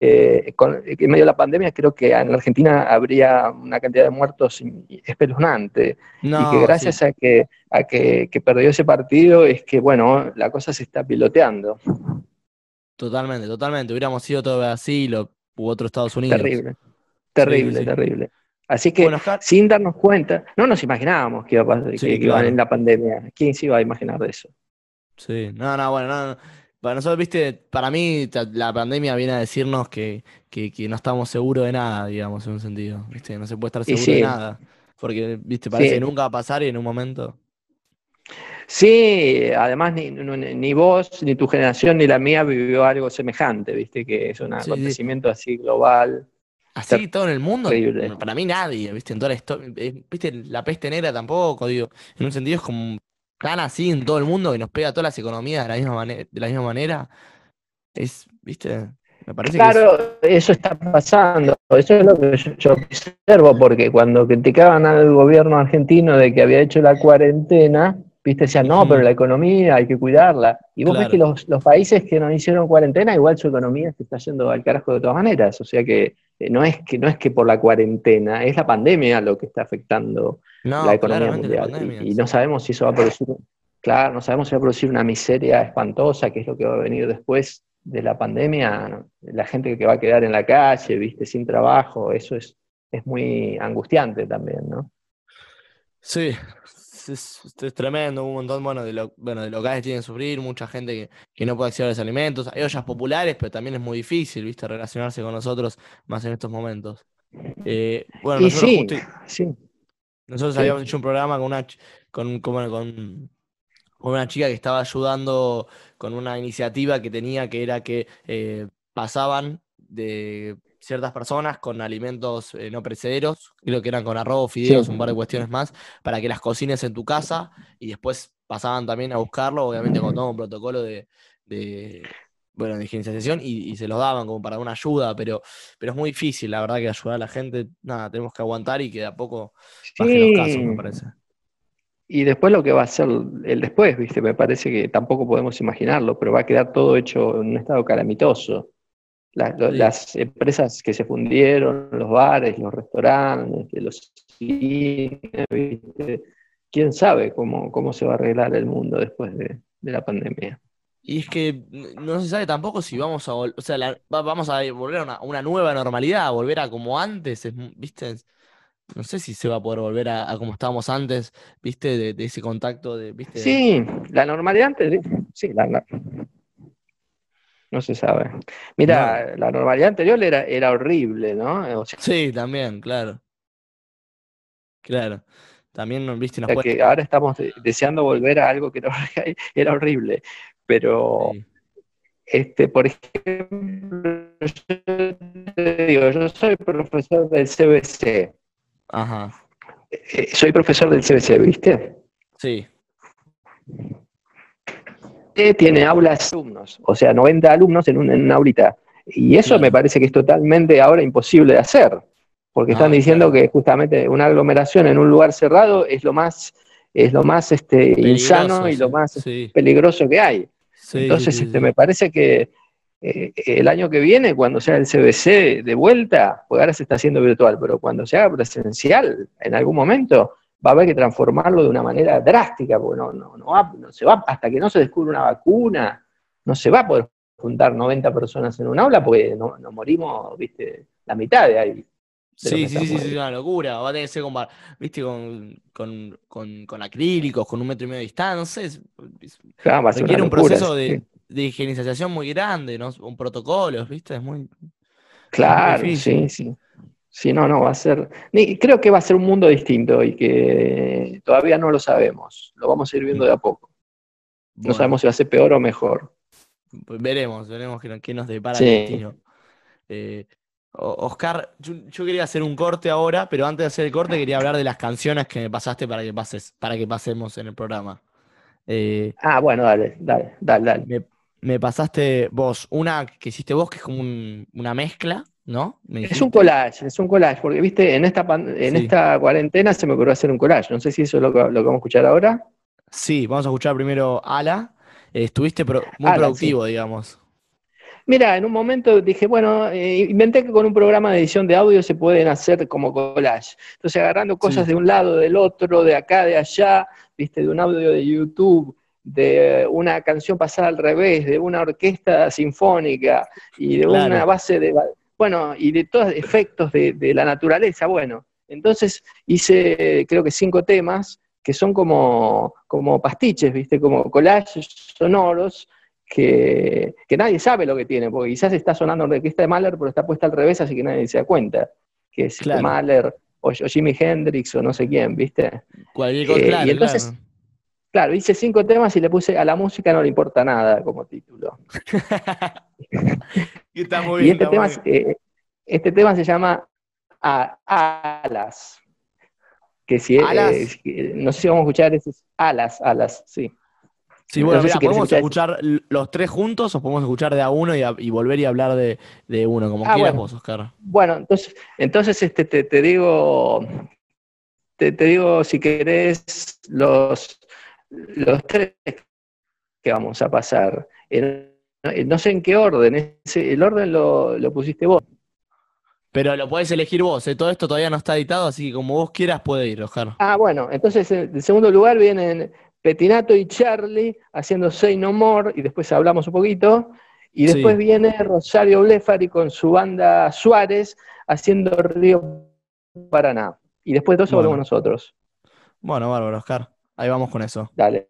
eh, con- en medio de la pandemia, creo que en la Argentina habría una cantidad de muertos espeluznante. y No, que sí. gracias a, que, a que, que perdió ese partido es que, bueno, la cosa se está piloteando. Totalmente, totalmente. Hubiéramos sido todo Brasil o u otro Estados Unidos. Terrible, terrible, Sí, sí, sí. terrible. Así que Bueno, Oscar, sin darnos cuenta, no nos imaginábamos que iba a pasar, que, que iba claro. en la pandemia. ¿Quién se iba a imaginar de eso? sí, no, no, bueno, no, no. Para nosotros, viste, para mí la pandemia viene a decirnos que, que, que no estamos seguros de nada, digamos, en un sentido, viste, no se puede estar seguro de nada, porque, viste, parece Sí. que nunca va a pasar y en un momento, Sí, además ni, ni- vos, ni tu generación, ni la mía vivió algo semejante, viste, que es un Sí, acontecimiento así global. así todo en el mundo, Terrible. para mí nadie, viste, en toda la historia, viste, la peste negra tampoco, digo, en un sentido es como tan así en todo el mundo que nos pega a todas las economías de la misma, manera, de la misma manera, es, viste, me parece claro, eso está pasando. Eso es lo que yo, observo, porque cuando criticaban al gobierno argentino de que había hecho la cuarentena, viste, decían, no, pero la economía hay que cuidarla. Y vos ves que los, países que no hicieron cuarentena, igual su economía se está yendo al carajo de todas maneras. O sea que eh, no es que no es que por la cuarentena, es la pandemia lo que está afectando la economía mundial. y, no sabemos si eso va a producir, claro, no sabemos si va a producir una miseria espantosa, que es lo que va a venir después de la pandemia, la gente que va a quedar en la calle, viste, sin trabajo, eso es, es muy angustiante también, ¿no? Sí, es, tremendo, un montón bueno, de, lo, bueno, de locales tienen que sufrir, mucha gente que, no puede acceder a los alimentos, hay ollas populares, pero también es muy difícil, viste, relacionarse con nosotros más en estos momentos. Eh, bueno, nosotros, sí, nosotros habíamos hecho un programa con una, con, con una chica que estaba ayudando con una iniciativa que tenía que era que eh, pasaban de ciertas personas con alimentos eh, no precederos, creo que eran con arroz, fideos, un par de cuestiones más, para que las cocines en tu casa y después pasaban también a buscarlo, obviamente con todo un protocolo de, bueno, de higienización y, se los daban como para una ayuda, pero, pero es muy difícil, la verdad, que ayudar a la gente, nada, tenemos que aguantar y que de a poco bajen los casos, me parece. Y después lo que va a ser el después, ¿viste? Me parece que tampoco podemos imaginarlo, pero va a quedar todo hecho en un estado calamitoso. Las empresas que se fundieron, los bares, los restaurantes, los cines, ¿viste? ¿Quién sabe cómo, cómo se va a arreglar el mundo después de, la pandemia? Y es que no se sabe tampoco si vamos a, o sea, vamos a volver a una, una, nueva normalidad, a volver a como antes, ¿viste? no sé si se va a poder volver a, como estábamos antes, ¿viste? De, ese contacto, de, ¿viste? Sí, la normalidad antes, sí, la, no se sabe. Mira, la normalidad anterior era, era horrible, ¿no? sí, también, claro. Claro. También, viste, nos que ahora estamos deseando volver a algo que era, horrible, pero... Este, por ejemplo, yo te digo, yo soy profesor del CBC, Ajá. Eh, soy profesor del CBC, ¿viste? Sí. tiene aulas alumnos, o sea, 90 alumnos en, una aulita. Y eso me parece que es totalmente ahora imposible de hacer, porque están diciendo que justamente una aglomeración en un lugar cerrado es lo más, es lo más este, insano y lo más peligroso que hay. Entonces, este, me parece que eh, el año que viene, cuando sea el CBC de vuelta, pues ahora se está haciendo virtual, pero cuando sea presencial, en algún momento, va a haber que transformarlo de una manera drástica, porque no, no, no, se va, hasta que no se descubre una vacuna, no se va a poder juntar 90 personas en un aula, porque nos morimos, viste, la mitad de ahí. Sí, sí, sí, es una locura. Va a tener que ser con, ¿viste? Con, acrílicos, con un metro y medio de distancia. No sé, requiere un proceso de, de higienización muy grande, ¿no? Un protocolo, ¿viste? Es muy. Claro, sí, sí. Sí, no, no, va a ser. Creo que va a ser un mundo distinto y que todavía no lo sabemos. Lo vamos a ir viendo de a poco. No sabemos si va a ser peor o mejor. Pues veremos, veremos qué, nos depara el destino. Eh, Oscar, yo, quería hacer un corte ahora, pero antes de hacer el corte quería hablar de las canciones que me pasaste para que pases, para que pasemos en el programa. Eh, ah, bueno, dale, dale, dale, dale me pasaste vos una que hiciste vos, que es como una mezcla, ¿no? es un collage, es un collage, porque viste, en esta, en esta cuarentena se me ocurrió hacer un collage. No sé si eso es lo que, lo que vamos a escuchar ahora. Sí, vamos a escuchar primero Ala. Eh, estuviste muy productivo, digamos. Mira, en un momento dije, bueno, eh, inventé que con un programa de edición de audio se pueden hacer como collage. Entonces, agarrando cosas de un lado, del otro, de acá, de allá, viste, de un audio de YouTube, de una canción pasada al revés, de una orquesta sinfónica y de una base de, bueno, y de todos efectos de, la naturaleza, bueno. Entonces hice, creo que cinco temas que son como, como pastiches, ¿viste? Como collages sonoros que, nadie sabe lo que tiene, porque quizás está sonando la orquesta de Mahler, pero está puesta al revés, así que nadie se da cuenta que es Mahler o, Jimi Hendrix o no sé quién, ¿viste? Cualquier cosa, eh, y entonces, Claro, hice cinco temas y le puse a la música no le importa nada como título. y, está muy bien, este, tema, eh, este tema se llama Alas, que si ¿Alas? eh, no sé si vamos a escuchar esas alas, alas, sí. Sí, bueno, mira, si podemos escuchar los tres juntos o podemos escuchar de a uno y, a- y volver y hablar de, de uno, como Ah, quieras bueno. vos, Oscar. Bueno, entonces, entonces este, te, te digo, te, te digo si querés los, los tres que vamos a pasar. En- no sé en qué orden, ese- el orden lo, lo pusiste vos. Pero lo podés elegir vos, ¿eh? todo esto todavía no está editado, así que como vos quieras puede ir, Oscar. Ah, bueno, entonces en en segundo lugar vienen Petinato y Charlie haciendo Say No More, y después hablamos un poquito. Y Sí. después viene Rosario Blefari con su banda Suárez haciendo Río Paraná. Y después de eso Bueno. volvemos nosotros. Bueno, bárbaro, Oscar. Ahí vamos con eso. Dale.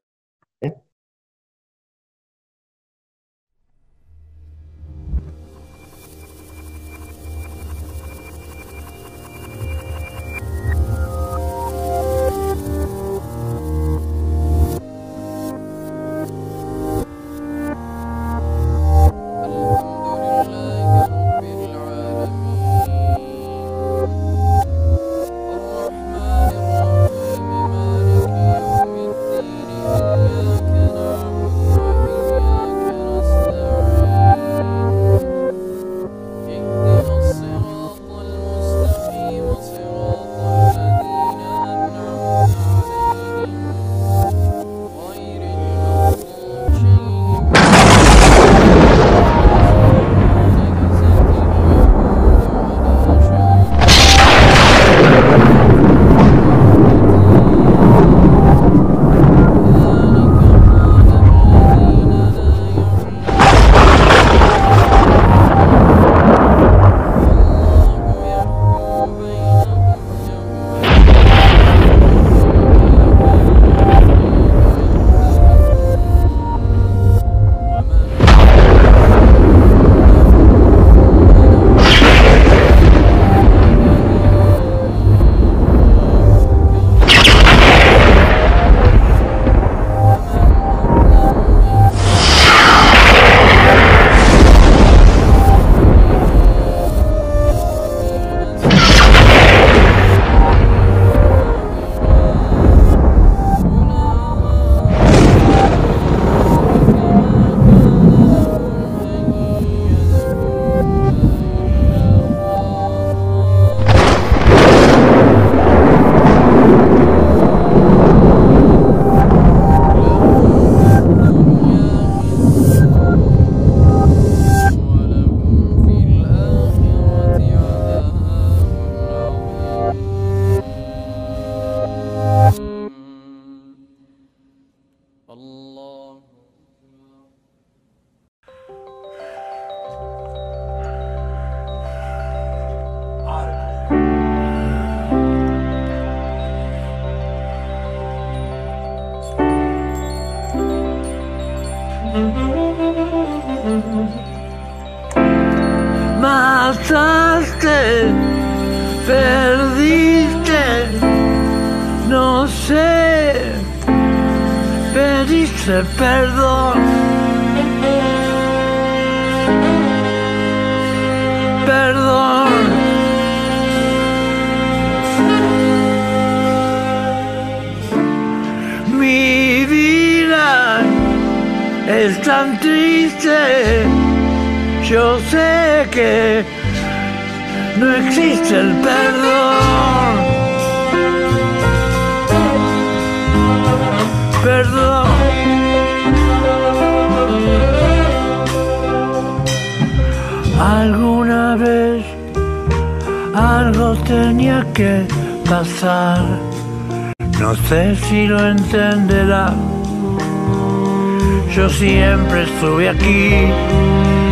Siempre estuve aquí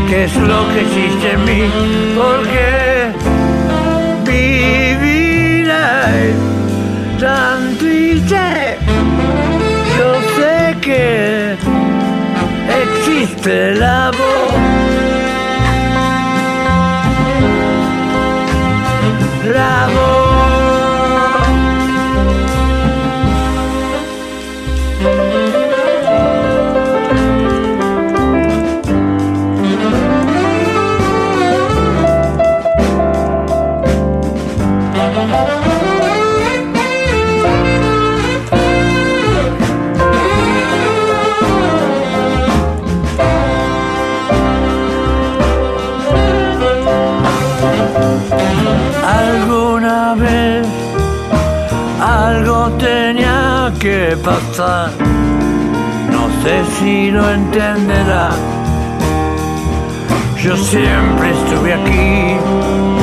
qué es lo que existe en mí, porque es tan triste. Yo sé que existe el amor. El amor. Suele pasar. No sé si lo entenderá. Yo siempre estuve aquí.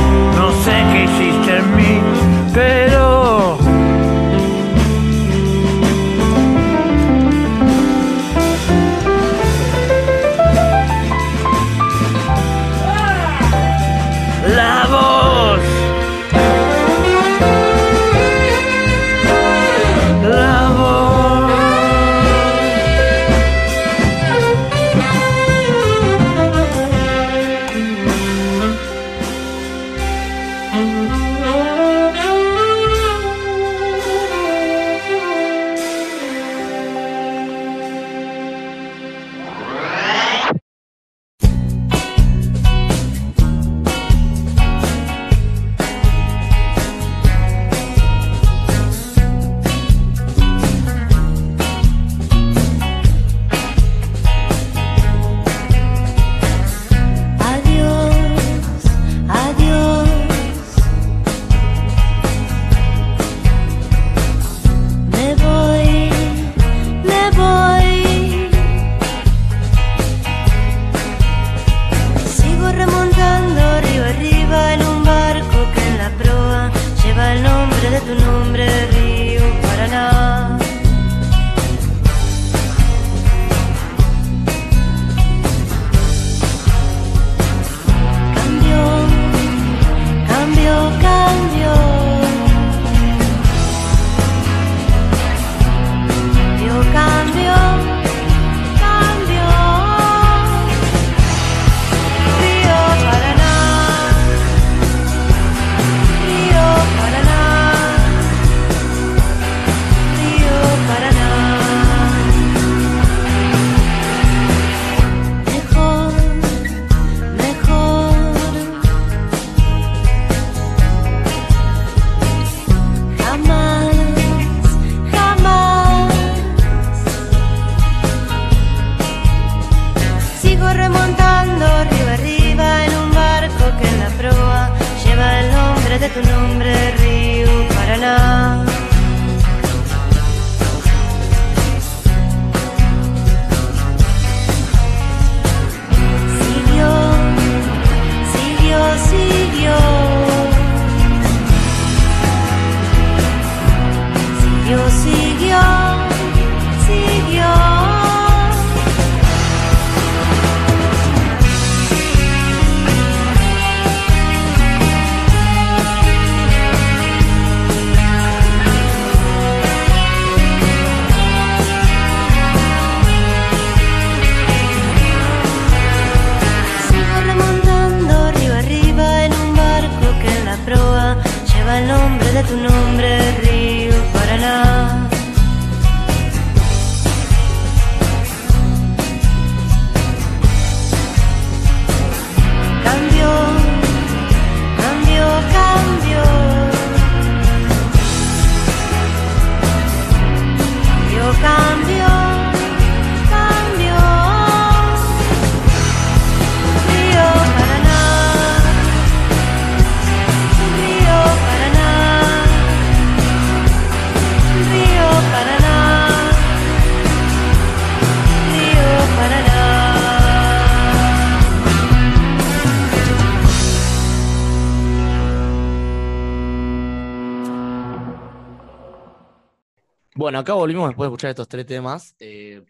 Bueno, acá volvimos después de escuchar estos tres temas. Eh,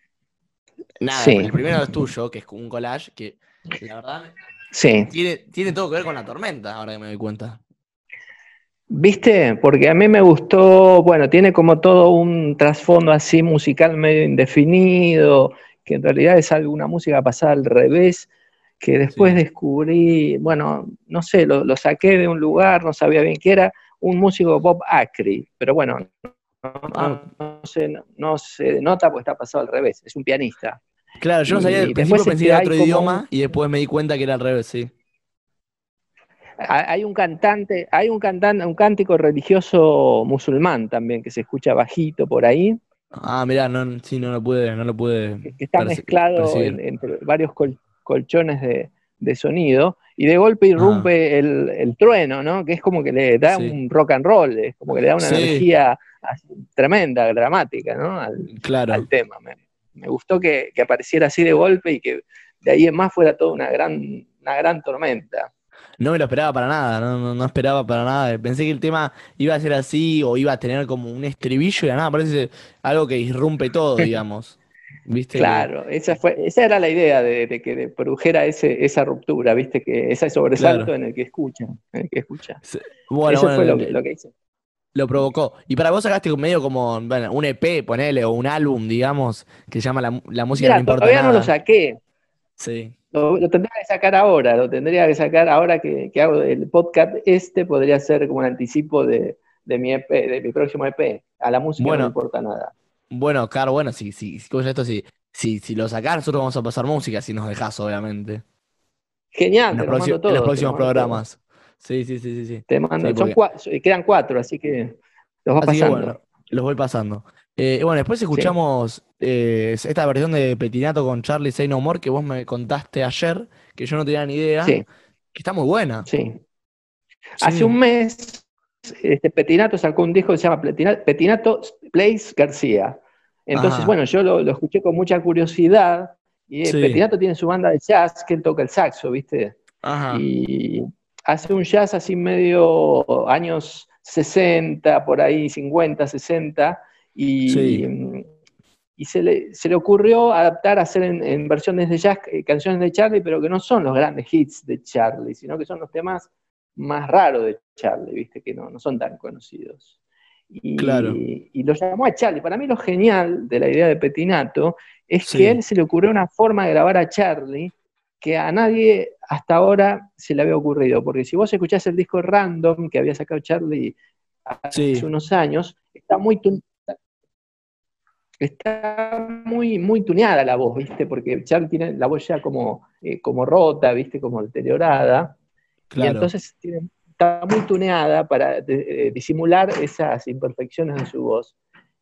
nada, Sí. el primero es tuyo, que es un collage que la verdad Sí. tiene, tiene todo que ver con la tormenta, ahora que me doy cuenta. ¿Viste? Porque a mí me gustó, bueno, tiene como todo un trasfondo así musical medio indefinido, que en realidad es alguna música pasada al revés, que después Sí. descubrí, bueno, no sé, lo, lo saqué de un lugar, no sabía bien qué era, un músico Bob Acri, pero bueno, no, Ah. no se, no se nota porque está pasado al revés, es un pianista. Claro, yo no sabía, al principio después, pensé que este, era otro idioma un- y después me di cuenta que era al revés, sí. Ha- Hay un cantante, hay un cantante, un cántico religioso musulmán también que se escucha bajito por ahí, Ah, mirá, no, sí, no lo pude, no lo pude que, está mezclado en- entre varios col- colchones de, de sonido y de golpe irrumpe el, el trueno, ¿no? Que es como que le da Sí. un rock and roll, es como que le da una Sí. energía así tremenda, dramática, ¿no? Al, Claro. al tema. Me, me gustó que, que apareciera así de golpe y que de ahí en más fuera toda una gran, una gran tormenta. No me lo esperaba para nada, no, no, no esperaba para nada. Pensé que el tema iba a ser así o iba a tener como un estribillo y nada, parece algo que irrumpe todo, digamos. Claro, esa, fue, esa era la idea de, de que produjera ese, esa ruptura, ¿viste? Que ese sobresalto Claro. en el que escucha, en el que escucha. se- Bueno, Eso bueno, fue lo, que- lo que hice. lo provocó. Y para vos sacaste medio como, bueno, un EP, ponele, o un álbum, digamos, que se llama La, la música Mira, no importa todavía no lo saqué. Sí. Lo, lo tendría que sacar ahora, lo tendría que sacar ahora que, que hago el podcast. Este podría ser como un anticipo de, de mi EP, de mi próximo EP. A la música Bueno. no importa nada. Bueno, Car, bueno, si, si, esto, si, si, si lo sacás, nosotros vamos a pasar música, si nos dejás, obviamente. Genial, En te los, próximos- en todo, los próximos mando programas. Sí, sí, sí, sí, sí. Te mando, Sí, son porque- cua- quedan cuatro, así que los vas Así que pasando. bueno, los voy pasando. Eh, bueno, después escuchamos eh, esta versión de Petinato con Charlie Say No More que vos me contaste ayer, que yo no tenía ni idea, Sí. que está muy buena. Sí. Hace un mes, este, Petinato sacó un disco que se llama Petina- Petinato Plays García. Entonces, Ajá. bueno, yo lo, lo escuché con mucha curiosidad. Y eh, Sí. Petinato tiene su banda de jazz que él toca el saxo, ¿viste? Ajá. Y hace un jazz así medio años 60, por ahí 50, 60. Y, Sí. y se, le, se le ocurrió adaptar, hacer en, en versiones de jazz eh, canciones de Charlie, pero que no son los grandes hits de Charlie, sino que son los temas más raros de Charlie, ¿viste? Que no, no son tan conocidos. Y, Claro. y lo llamó a Charlie. Para mí lo genial de la idea de Petinato es Sí. que a él se le ocurrió una forma de grabar a Charlie que a nadie hasta ahora se le había ocurrido. Porque si vos escuchás el disco Random que había sacado Charlie hace Sí. unos años, está muy, está muy, muy tuneada la voz, ¿viste? Porque Charlie tiene la voz ya como, eh, como rota, ¿viste? Como deteriorada. Y entonces tiene- está muy tuneada para de- eh, disimular esas imperfecciones de su voz.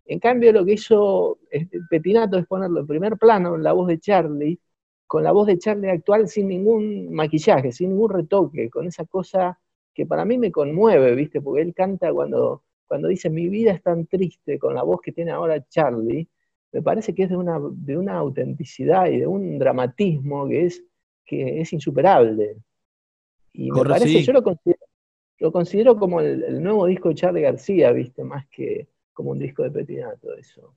En cambio, lo que hizo este, Petinato es ponerlo en primer plano, en la voz de Charlie, con la voz de Charlie actual sin ningún maquillaje, sin ningún retoque, con esa cosa que para mí me conmueve, ¿viste? Porque él canta cuando, cuando dice mi vida es tan triste con la voz que tiene ahora Charlie, me parece que es de una, de una autenticidad y de un dramatismo que es, que es insuperable. Y me Corre- parece, sí. yo lo considero, lo considero como el, el nuevo disco de Charlie García, ¿viste? Más que como un disco de Petinato, eso.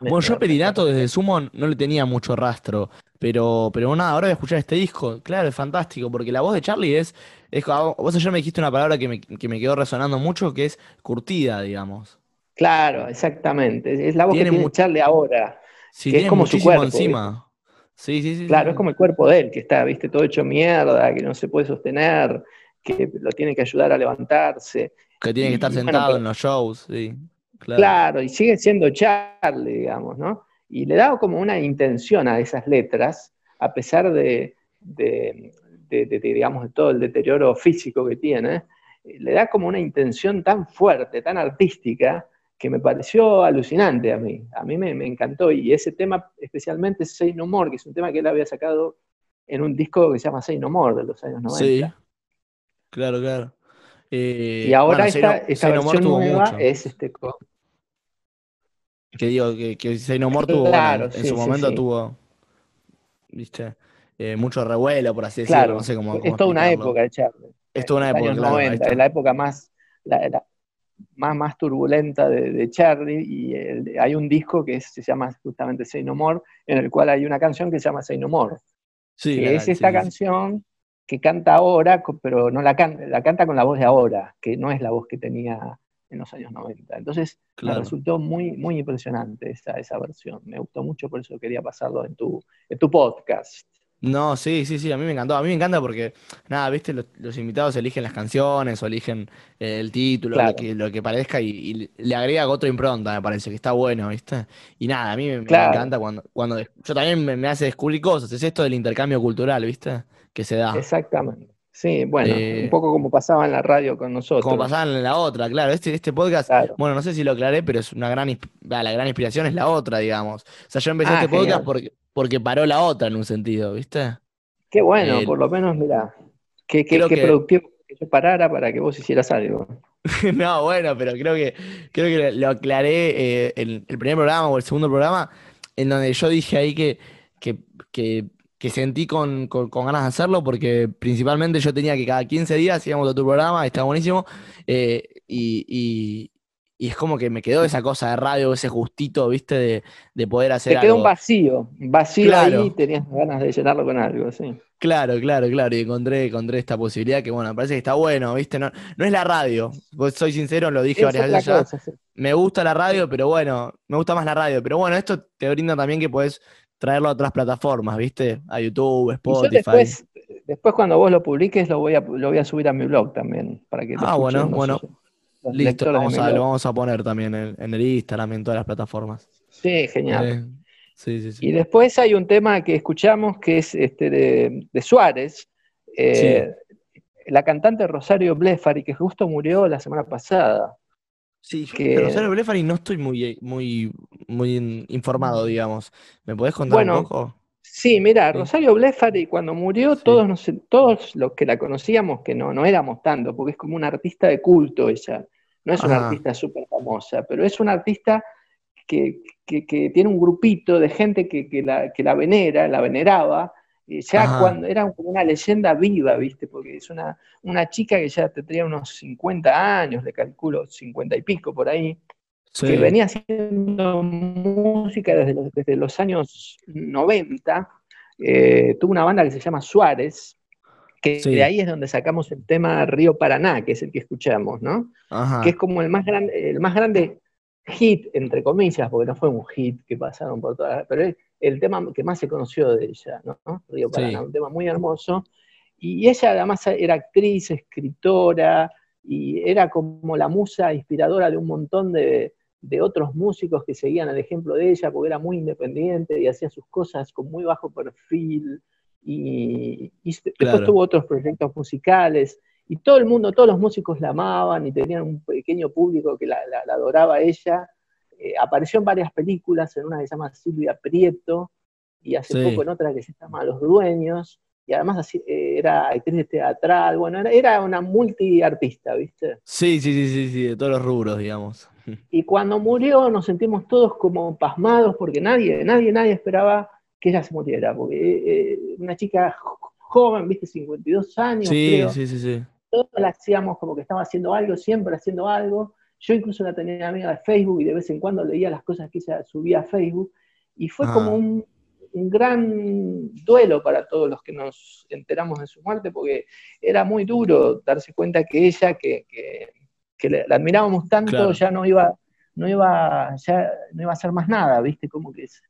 Me- Bueno, yo a Petinato desde Sumo no le tenía mucho rastro, pero, pero nada, ahora voy a escuchar este disco. Claro, es fantástico, porque la voz de Charlie es, es como- vos ayer me dijiste una palabra que me, que me quedó resonando mucho, que es curtida, digamos. Claro, exactamente. Es la voz Tiene que tiene Charlie ahora. Sí, Que es tiene como su cuerpo, encima. Sí, sí, sí. Claro, sí. es como el cuerpo de él, que está, viste, todo hecho mierda, que no se puede sostener, que lo tiene que ayudar a levantarse. Que tiene que estar y, bueno, sentado pero- en los shows, sí. Claro. Claro, y sigue siendo Charlie, digamos, ¿no? Y le da como una intención a esas letras, a pesar de, de- de- de- de, digamos, de todo el deterioro físico que tiene, eh, le da como una intención tan fuerte, tan artística, que me pareció alucinante a mí. A mí me, me encantó. Y ese tema, especialmente Say No More, que es un tema que él había sacado en un disco que se llama Say No More de los años 90. Sí. Claro, claro. Eh, Y ahora bueno, Say esta, No- esta Say No More versión tuvo nueva mucho. es este, Que digo, que, que Say No More tuvo, bueno, Claro, en sí, su sí, momento sí. tuvo, viste, eh, mucho revuelo, por así decirlo, Claro, no sé cómo, es toda una época de Charlie. Es toda una época, claro, ahí 90, está. es la época más, la, la- más, más turbulenta de, de Charlie, y el- hay un disco que es- se llama justamente Say No More, en el cual hay una canción que se llama Say No More, Sí, que es esta canción que canta ahora, pero no la canta, la canta con la voz de ahora, que no es la voz que tenía en los años 90. Entonces, me resultó muy, muy impresionante esa, esa versión. Me gustó mucho, por eso quería pasarlo en tu, en tu podcast. No, sí, sí, sí, a mí me encantó. A mí me encanta porque, nada, viste, los, los invitados eligen las canciones o eligen eh, el título, Claro. lo que, lo que parezca y, y le agrega otra impronta, me parece, que está bueno, ¿viste? Y nada, a mí me, encanta cuando, cuando yo también me, me hace descubrir cosas, es esto del intercambio cultural, ¿viste? Que se da. Exactamente. Sí, bueno, Eh, un poco como pasaba en la radio con nosotros. Como pasaba en la otra, claro. Este, este podcast, Claro. bueno, no sé si lo aclaré, pero es una gran, la gran inspiración es la otra, digamos. O sea, yo empecé Ah, este podcast porque, porque paró la otra en un sentido, ¿viste? Qué bueno, por lo menos, mira, qué, qué- qué que- productivo que yo parara para que vos hicieras algo. No, bueno, pero creo que, creo que lo aclaré eh, en el primer programa o el segundo programa, en donde yo dije ahí que, que, que, que sentí con, con- con ganas de hacerlo, porque principalmente yo tenía que cada 15 días íbamos a tu programa, está buenísimo, eh, y, y- y es como que me quedó esa cosa de radio, ese gustito, viste, de, de poder hacer Te quedó un algo. vacío, un vacío Claro. ahí tenías ganas de llenarlo con algo, sí. Claro, claro, claro, y encontré, encontré esta posibilidad que, bueno, me parece que está bueno, viste, no, no es la radio, soy sincero, lo dije varias veces ya. cosa, sí. Me gusta la radio, pero bueno, me gusta más la radio. Pero bueno, esto te brinda también que puedes traerlo a otras plataformas, ¿viste? A YouTube, Y yo Spotify. después, después cuando vos lo publiques lo voy a, lo voy a subir a mi blog también, para que Ah, bueno, bueno. Listo, vamos a, lo vamos a poner también en, en el Instagram y en todas las plataformas. Sí, genial. Eh, sí, sí, sí. Y después hay un tema que escuchamos que es este de, de Suárez, eh, la cantante Rosario Blefari, que justo murió la semana pasada. Sí, yo que- Rosario Blefari no estoy muy, muy, muy in- informado, digamos. ¿Me podés contar Bueno, un poco? Sí, mira, Sí. Rosario Blefari cuando murió, Sí. todos, nos- todos los que la conocíamos, que no, no éramos tanto, porque es como una artista de culto ella, no es una artista súper famosa, pero es una artista que, que- que tiene un grupito de gente que, que la, que la venera, la veneraba, eh, ya Ajá. cuando era como una leyenda viva, ¿viste? Porque es una, una chica que ya tendría unos 50 años, le calculo 50 y pico por ahí, Sí. que venía haciendo música desde los, desde los años 90. eh, tuvo una banda que se llama Suárez, que Sí. de ahí es donde sacamos el tema Río Paraná, que es el que escuchamos, ¿no? Ajá. Que es como el más grande, el más grande hit, entre comillas, porque no fue un hit que pasaron por todas, pero es el tema que más se conoció de ella, ¿no? Río Paraná, Sí. un tema muy hermoso. Y ella además era actriz, escritora, y era como la musa inspiradora de un montón de, de otros músicos que seguían el ejemplo de ella, porque era muy independiente y hacía sus cosas con muy bajo perfil. Y, y después Claro. tuvo otros proyectos musicales. Y todo el mundo, todos los músicos la amaban y tenían un pequeño público que la, la- la adoraba a ella. Eh, apareció en varias películas, en una que se llama Silvia Prieto, y hace Sí. poco en otra que se llama Los Dueños, y además así, eh, era actriz teatral, bueno, era, era una multiartista, ¿viste? Sí, sí, sí, sí, sí, de todos los rubros, digamos. Y cuando murió nos sentimos todos como pasmados porque nadie, nadie, nadie esperaba que ella se muriera, porque eh, eh, una chica jo- joven, ¿viste? 52 años, Sí, creo, sí, sí, sí. todos la hacíamos como que estaba haciendo algo, siempre haciendo algo. Yo incluso la tenía amiga de Facebook y de vez en cuando leía las cosas que ella subía a Facebook. Y fue Ah. como un, un gran duelo para todos los que nos enteramos de su muerte, porque era muy duro darse cuenta que ella, que, que- la admirábamos tanto, Claro. ya no iba, no iba, ya no iba a hacer más nada, ¿viste? Como que es-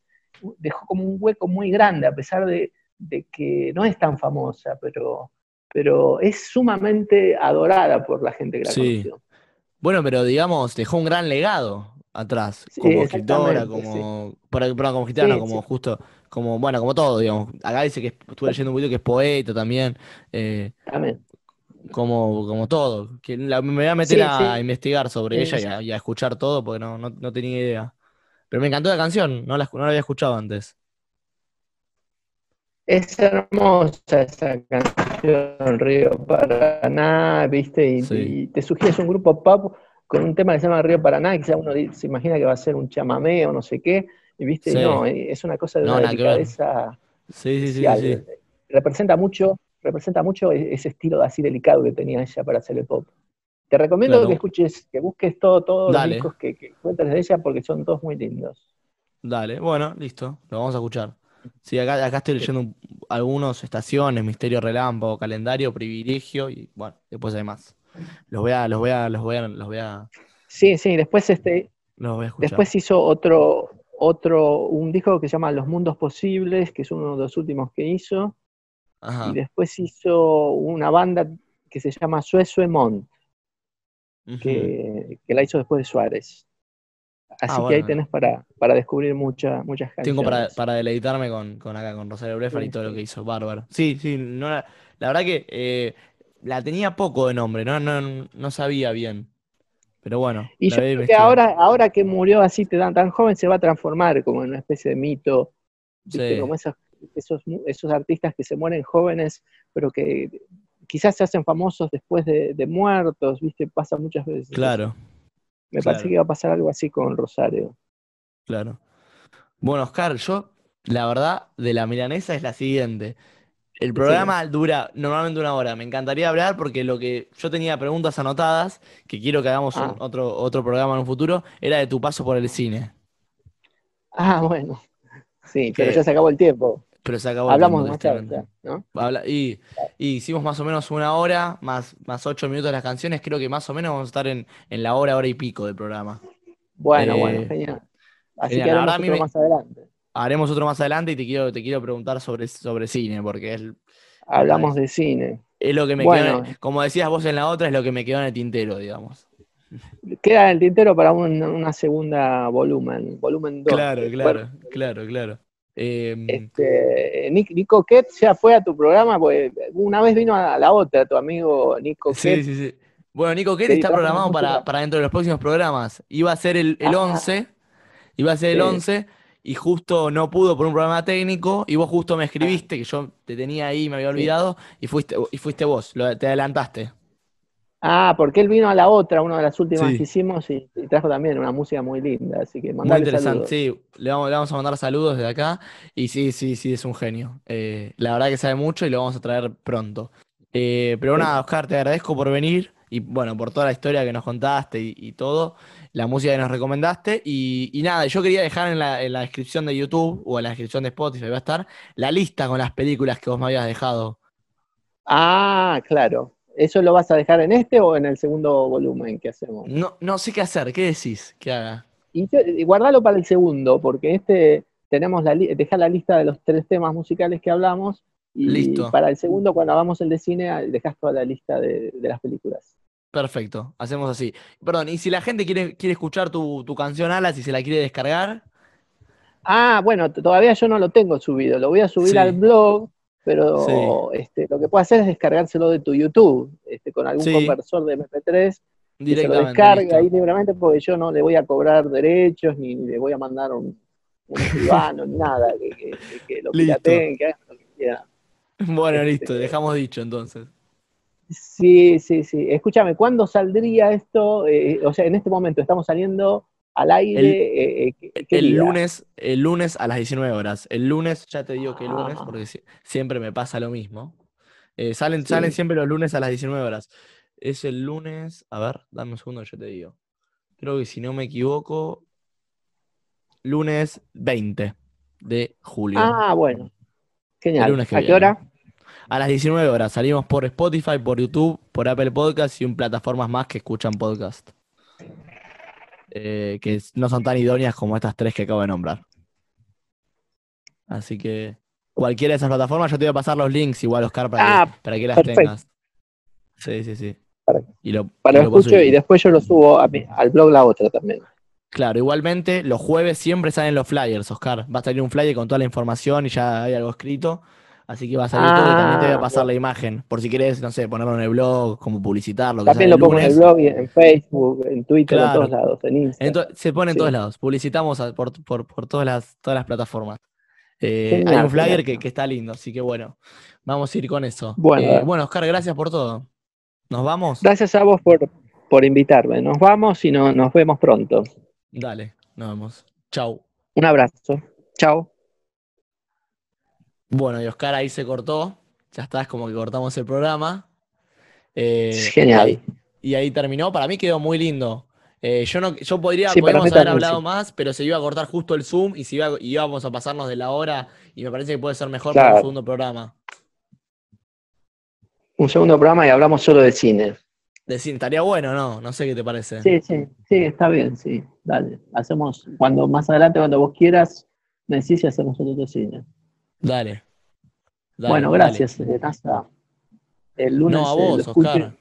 dejó como un hueco muy grande, a pesar de, de que no es tan famosa, pero, pero es sumamente adorada por la gente que la Sí. conoció. Bueno, pero digamos, dejó un gran legado atrás, Sí, como escritora, como, perdón, perdón, como gitana, Sí, como sí. justo, como, bueno, como todo, digamos. Acá dice que es- estuve leyendo un poquito que es poeta también, eh, También. como, como todo. Que la- me voy a meter Sí, a sí. investigar sobre Sí, ella y sí. a, y a escuchar todo porque no, no, no tenía idea. Pero me encantó la canción, no la, no la había escuchado antes. Es hermosa esa canción, Río Paraná, ¿viste? Y, Sí. y te sugieres un grupo pop con un tema que se llama Río Paraná, y quizá uno se imagina que va a ser un chamamé o no sé qué, y viste, Sí. no, eh, es una cosa de No, una delicadeza Sí, sí, sí. Representa mucho, representa mucho e- ese estilo así delicado que tenía ella para hacer el pop. Te recomiendo Claro. que escuches, que busques todo, todos los discos que, que encuentres de ella porque son todos muy lindos. Dale, bueno, listo, lo vamos a escuchar. Sí, acá, acá estoy leyendo un- algunos estaciones, Misterio Relámpago, Calendario, Privilegio y bueno, después hay más. Los voy a, los voy a, los voy a, los voy a, Sí, sí, después este, los voy a escuchar. Después hizo otro, otro, un disco que se llama Los Mundos Posibles, que es uno de los últimos que hizo, Ajá. y después hizo una banda que se llama Sue Sue Mont, que, que la hizo después de Suárez. Así Ah, que bueno. ahí tenés para, para descubrir mucha- muchas canciones. Tengo para, para deleitarme con, con acá, con Rosario Blefari y Sí, todo lo que hizo, bárbaro. Sí, sí, no la, la verdad que eh, la tenía poco de nombre, no, no, no sabía bien. Pero bueno, Y yo creo que ahora, ahora que murió así tan, tan joven, se va a transformar como en una especie de mito. Sí. como esos, esos, esos artistas que se mueren jóvenes, pero que quizás se hacen famosos después de, de muertos, ¿viste? Pasa muchas veces. Claro, Me claro. parece que va a pasar algo así con Rosario. claro. Bueno, Oscar, yo, la verdad, de la milanesa es la siguiente. El programa dura normalmente una hora. Me encantaría hablar porque lo que yo tenía preguntas anotadas, que quiero que hagamos un- Ah. otro, otro programa en un futuro, era de tu paso por el cine. Ah, bueno. Sí, pero ya se acabó el tiempo. Pero se acabó Hablamos tristemente. ya, ¿no? Habla- y, y hicimos más o menos una hora, más, más ocho minutos de las canciones. Creo que más o menos vamos a estar en, en la hora, hora y pico del programa. Bueno, Eh, bueno, genial. Así genial. que haremos otro me- más adelante. Haremos otro más adelante y te quiero, te quiero preguntar sobre, sobre cine, porque es, Hablamos de cine. es lo que me Bueno. quedó, en- como decías vos en la otra, es lo que me quedó en el tintero, digamos. Queda en el tintero para un- una segunda volumen, volumen 2. Claro, claro, claro, claro. Eh, Este, Nic- Nico Ket ya fue a tu programa, pues una vez vino a la otra, tu amigo Nico sí, Ket. sí, sí. Bueno, Nico, ¿qué Sí, está programado para, para dentro de los próximos programas? Iba a ser el, el Ah. 11, iba a ser el Sí. 11 y justo no pudo por un problema técnico y vos justo me escribiste, que yo te tenía ahí, me había olvidado, y fuiste, y fuiste vos, lo- te adelantaste. Ah, porque él vino a la otra, una de las últimas Sí. que hicimos, y, y trajo también una música muy linda, así que Muy interesante, saludos. sí, le vamos, le vamos a mandar saludos desde acá y sí, sí, sí, es un genio. Eh, la verdad que sabe mucho y lo vamos a traer pronto. Eh, pero Sí. nada, Oscar, te agradezco por venir y bueno, por toda la historia que nos contaste y, y todo, la música que nos recomendaste y, y nada, yo quería dejar en la, en la descripción de YouTube o en la descripción de Spotify va a estar la lista con las películas que vos me habías dejado. Ah, claro. ¿Eso lo vas a dejar en este o en el segundo volumen que hacemos? No, no sé qué hacer, ¿qué decís que haga? Y, y guardalo para el segundo, porque este tenemos la deja la lista de los tres temas musicales que hablamos y Listo. para el segundo cuando hagamos el de cine dejas toda la lista de, de las películas. Perfecto, hacemos así. Perdón, y si la gente quiere, quiere escuchar tu, tu canción Alas y se la quiere descargar, Ah, bueno, todavía yo no lo tengo subido, lo voy a subir Sí. al blog, pero este, lo que puedo hacer es descargárselo de tu YouTube, este, con algún Sí. conversor de MP3, que se lo descarga listo. ahí libremente porque yo no le voy a cobrar derechos, ni, ni le voy a mandar un, un escribano, ni nada, que, que- que- lo pirateen, que hagan lo que quieran. Bueno, Este- listo, dejamos dicho entonces. Sí, sí, sí. Escúchame, ¿cuándo saldría esto? Eh, o sea, en este momento estamos saliendo al aire. El- eh, eh, ¿qué- qué El lunes, el lunes a las 19 horas. El lunes, ya te digo que el lunes, Ah. porque si- siempre me pasa lo mismo. Eh, salen, Sí. salen siempre los lunes a las 19 horas. Es el lunes, a ver, dame un segundo, yo te digo. Creo que si no me equivoco, lunes 20 de julio. Ah, bueno. Genial. ¿A qué viene. hora? A las 19 horas. Salimos por Spotify, por YouTube, por Apple Podcast y en plataformas más que escuchan podcast. Eh, que no son tan idóneas como estas tres que acabo de nombrar. Así que cualquiera de esas plataformas, yo te voy a pasar los links igual, Oscar, para, que, Ah, para que las perfecto. tengas. Sí, sí, sí. Para- Y lo, Para y lo escucho y después yo lo subo a mi- al blog la otra también. Claro, igualmente los jueves siempre salen los flyers, Oscar. Va a salir un flyer con toda la información y ya hay algo escrito. Así que va a salir todo y también te voy a Ah, pasar la imagen. Por si querés, no sé, ponerlo en el blog, como publicitarlo. que También lo pongo en el blog, y en Facebook, en Twitter, en todos lados, en Instagram. Se pone en Sí. todos lados. Publicitamos a- por, por- por todas las, todas las plataformas. Eh, hay un flyer que, que está lindo, así que bueno, vamos a ir con eso. Bueno. Eh, bueno, Oscar, gracias por todo. ¿Nos vamos? Gracias a vos por, por invitarme. Nos vamos y no- nos vemos pronto. Dale, nos vemos. Chau. Un abrazo. Chao. Bueno, y Oscar ahí se cortó. Ya está, es como que cortamos el programa. Eh, Genial. Y ahí, y ahí terminó. Para mí quedó muy lindo. Eh, yo no, yo podría, Sí, podríamos haber hablado sí. más, pero se iba a cortar justo el Zoom y se iba, íbamos a pasarnos de la hora. Y me parece que puede ser mejor para un segundo programa. Un segundo programa y hablamos solo de cine. Decir, estaría bueno, ¿no? No sé qué te parece. Sí, sí, sí, está bien, sí. Dale. Hacemos, cuando más adelante, cuando vos quieras, me decís y hacemos otro de cine. Dale. Dale, bueno, dale. gracias, eh, Nasa. El lunes No, a eh, vos. Oscar.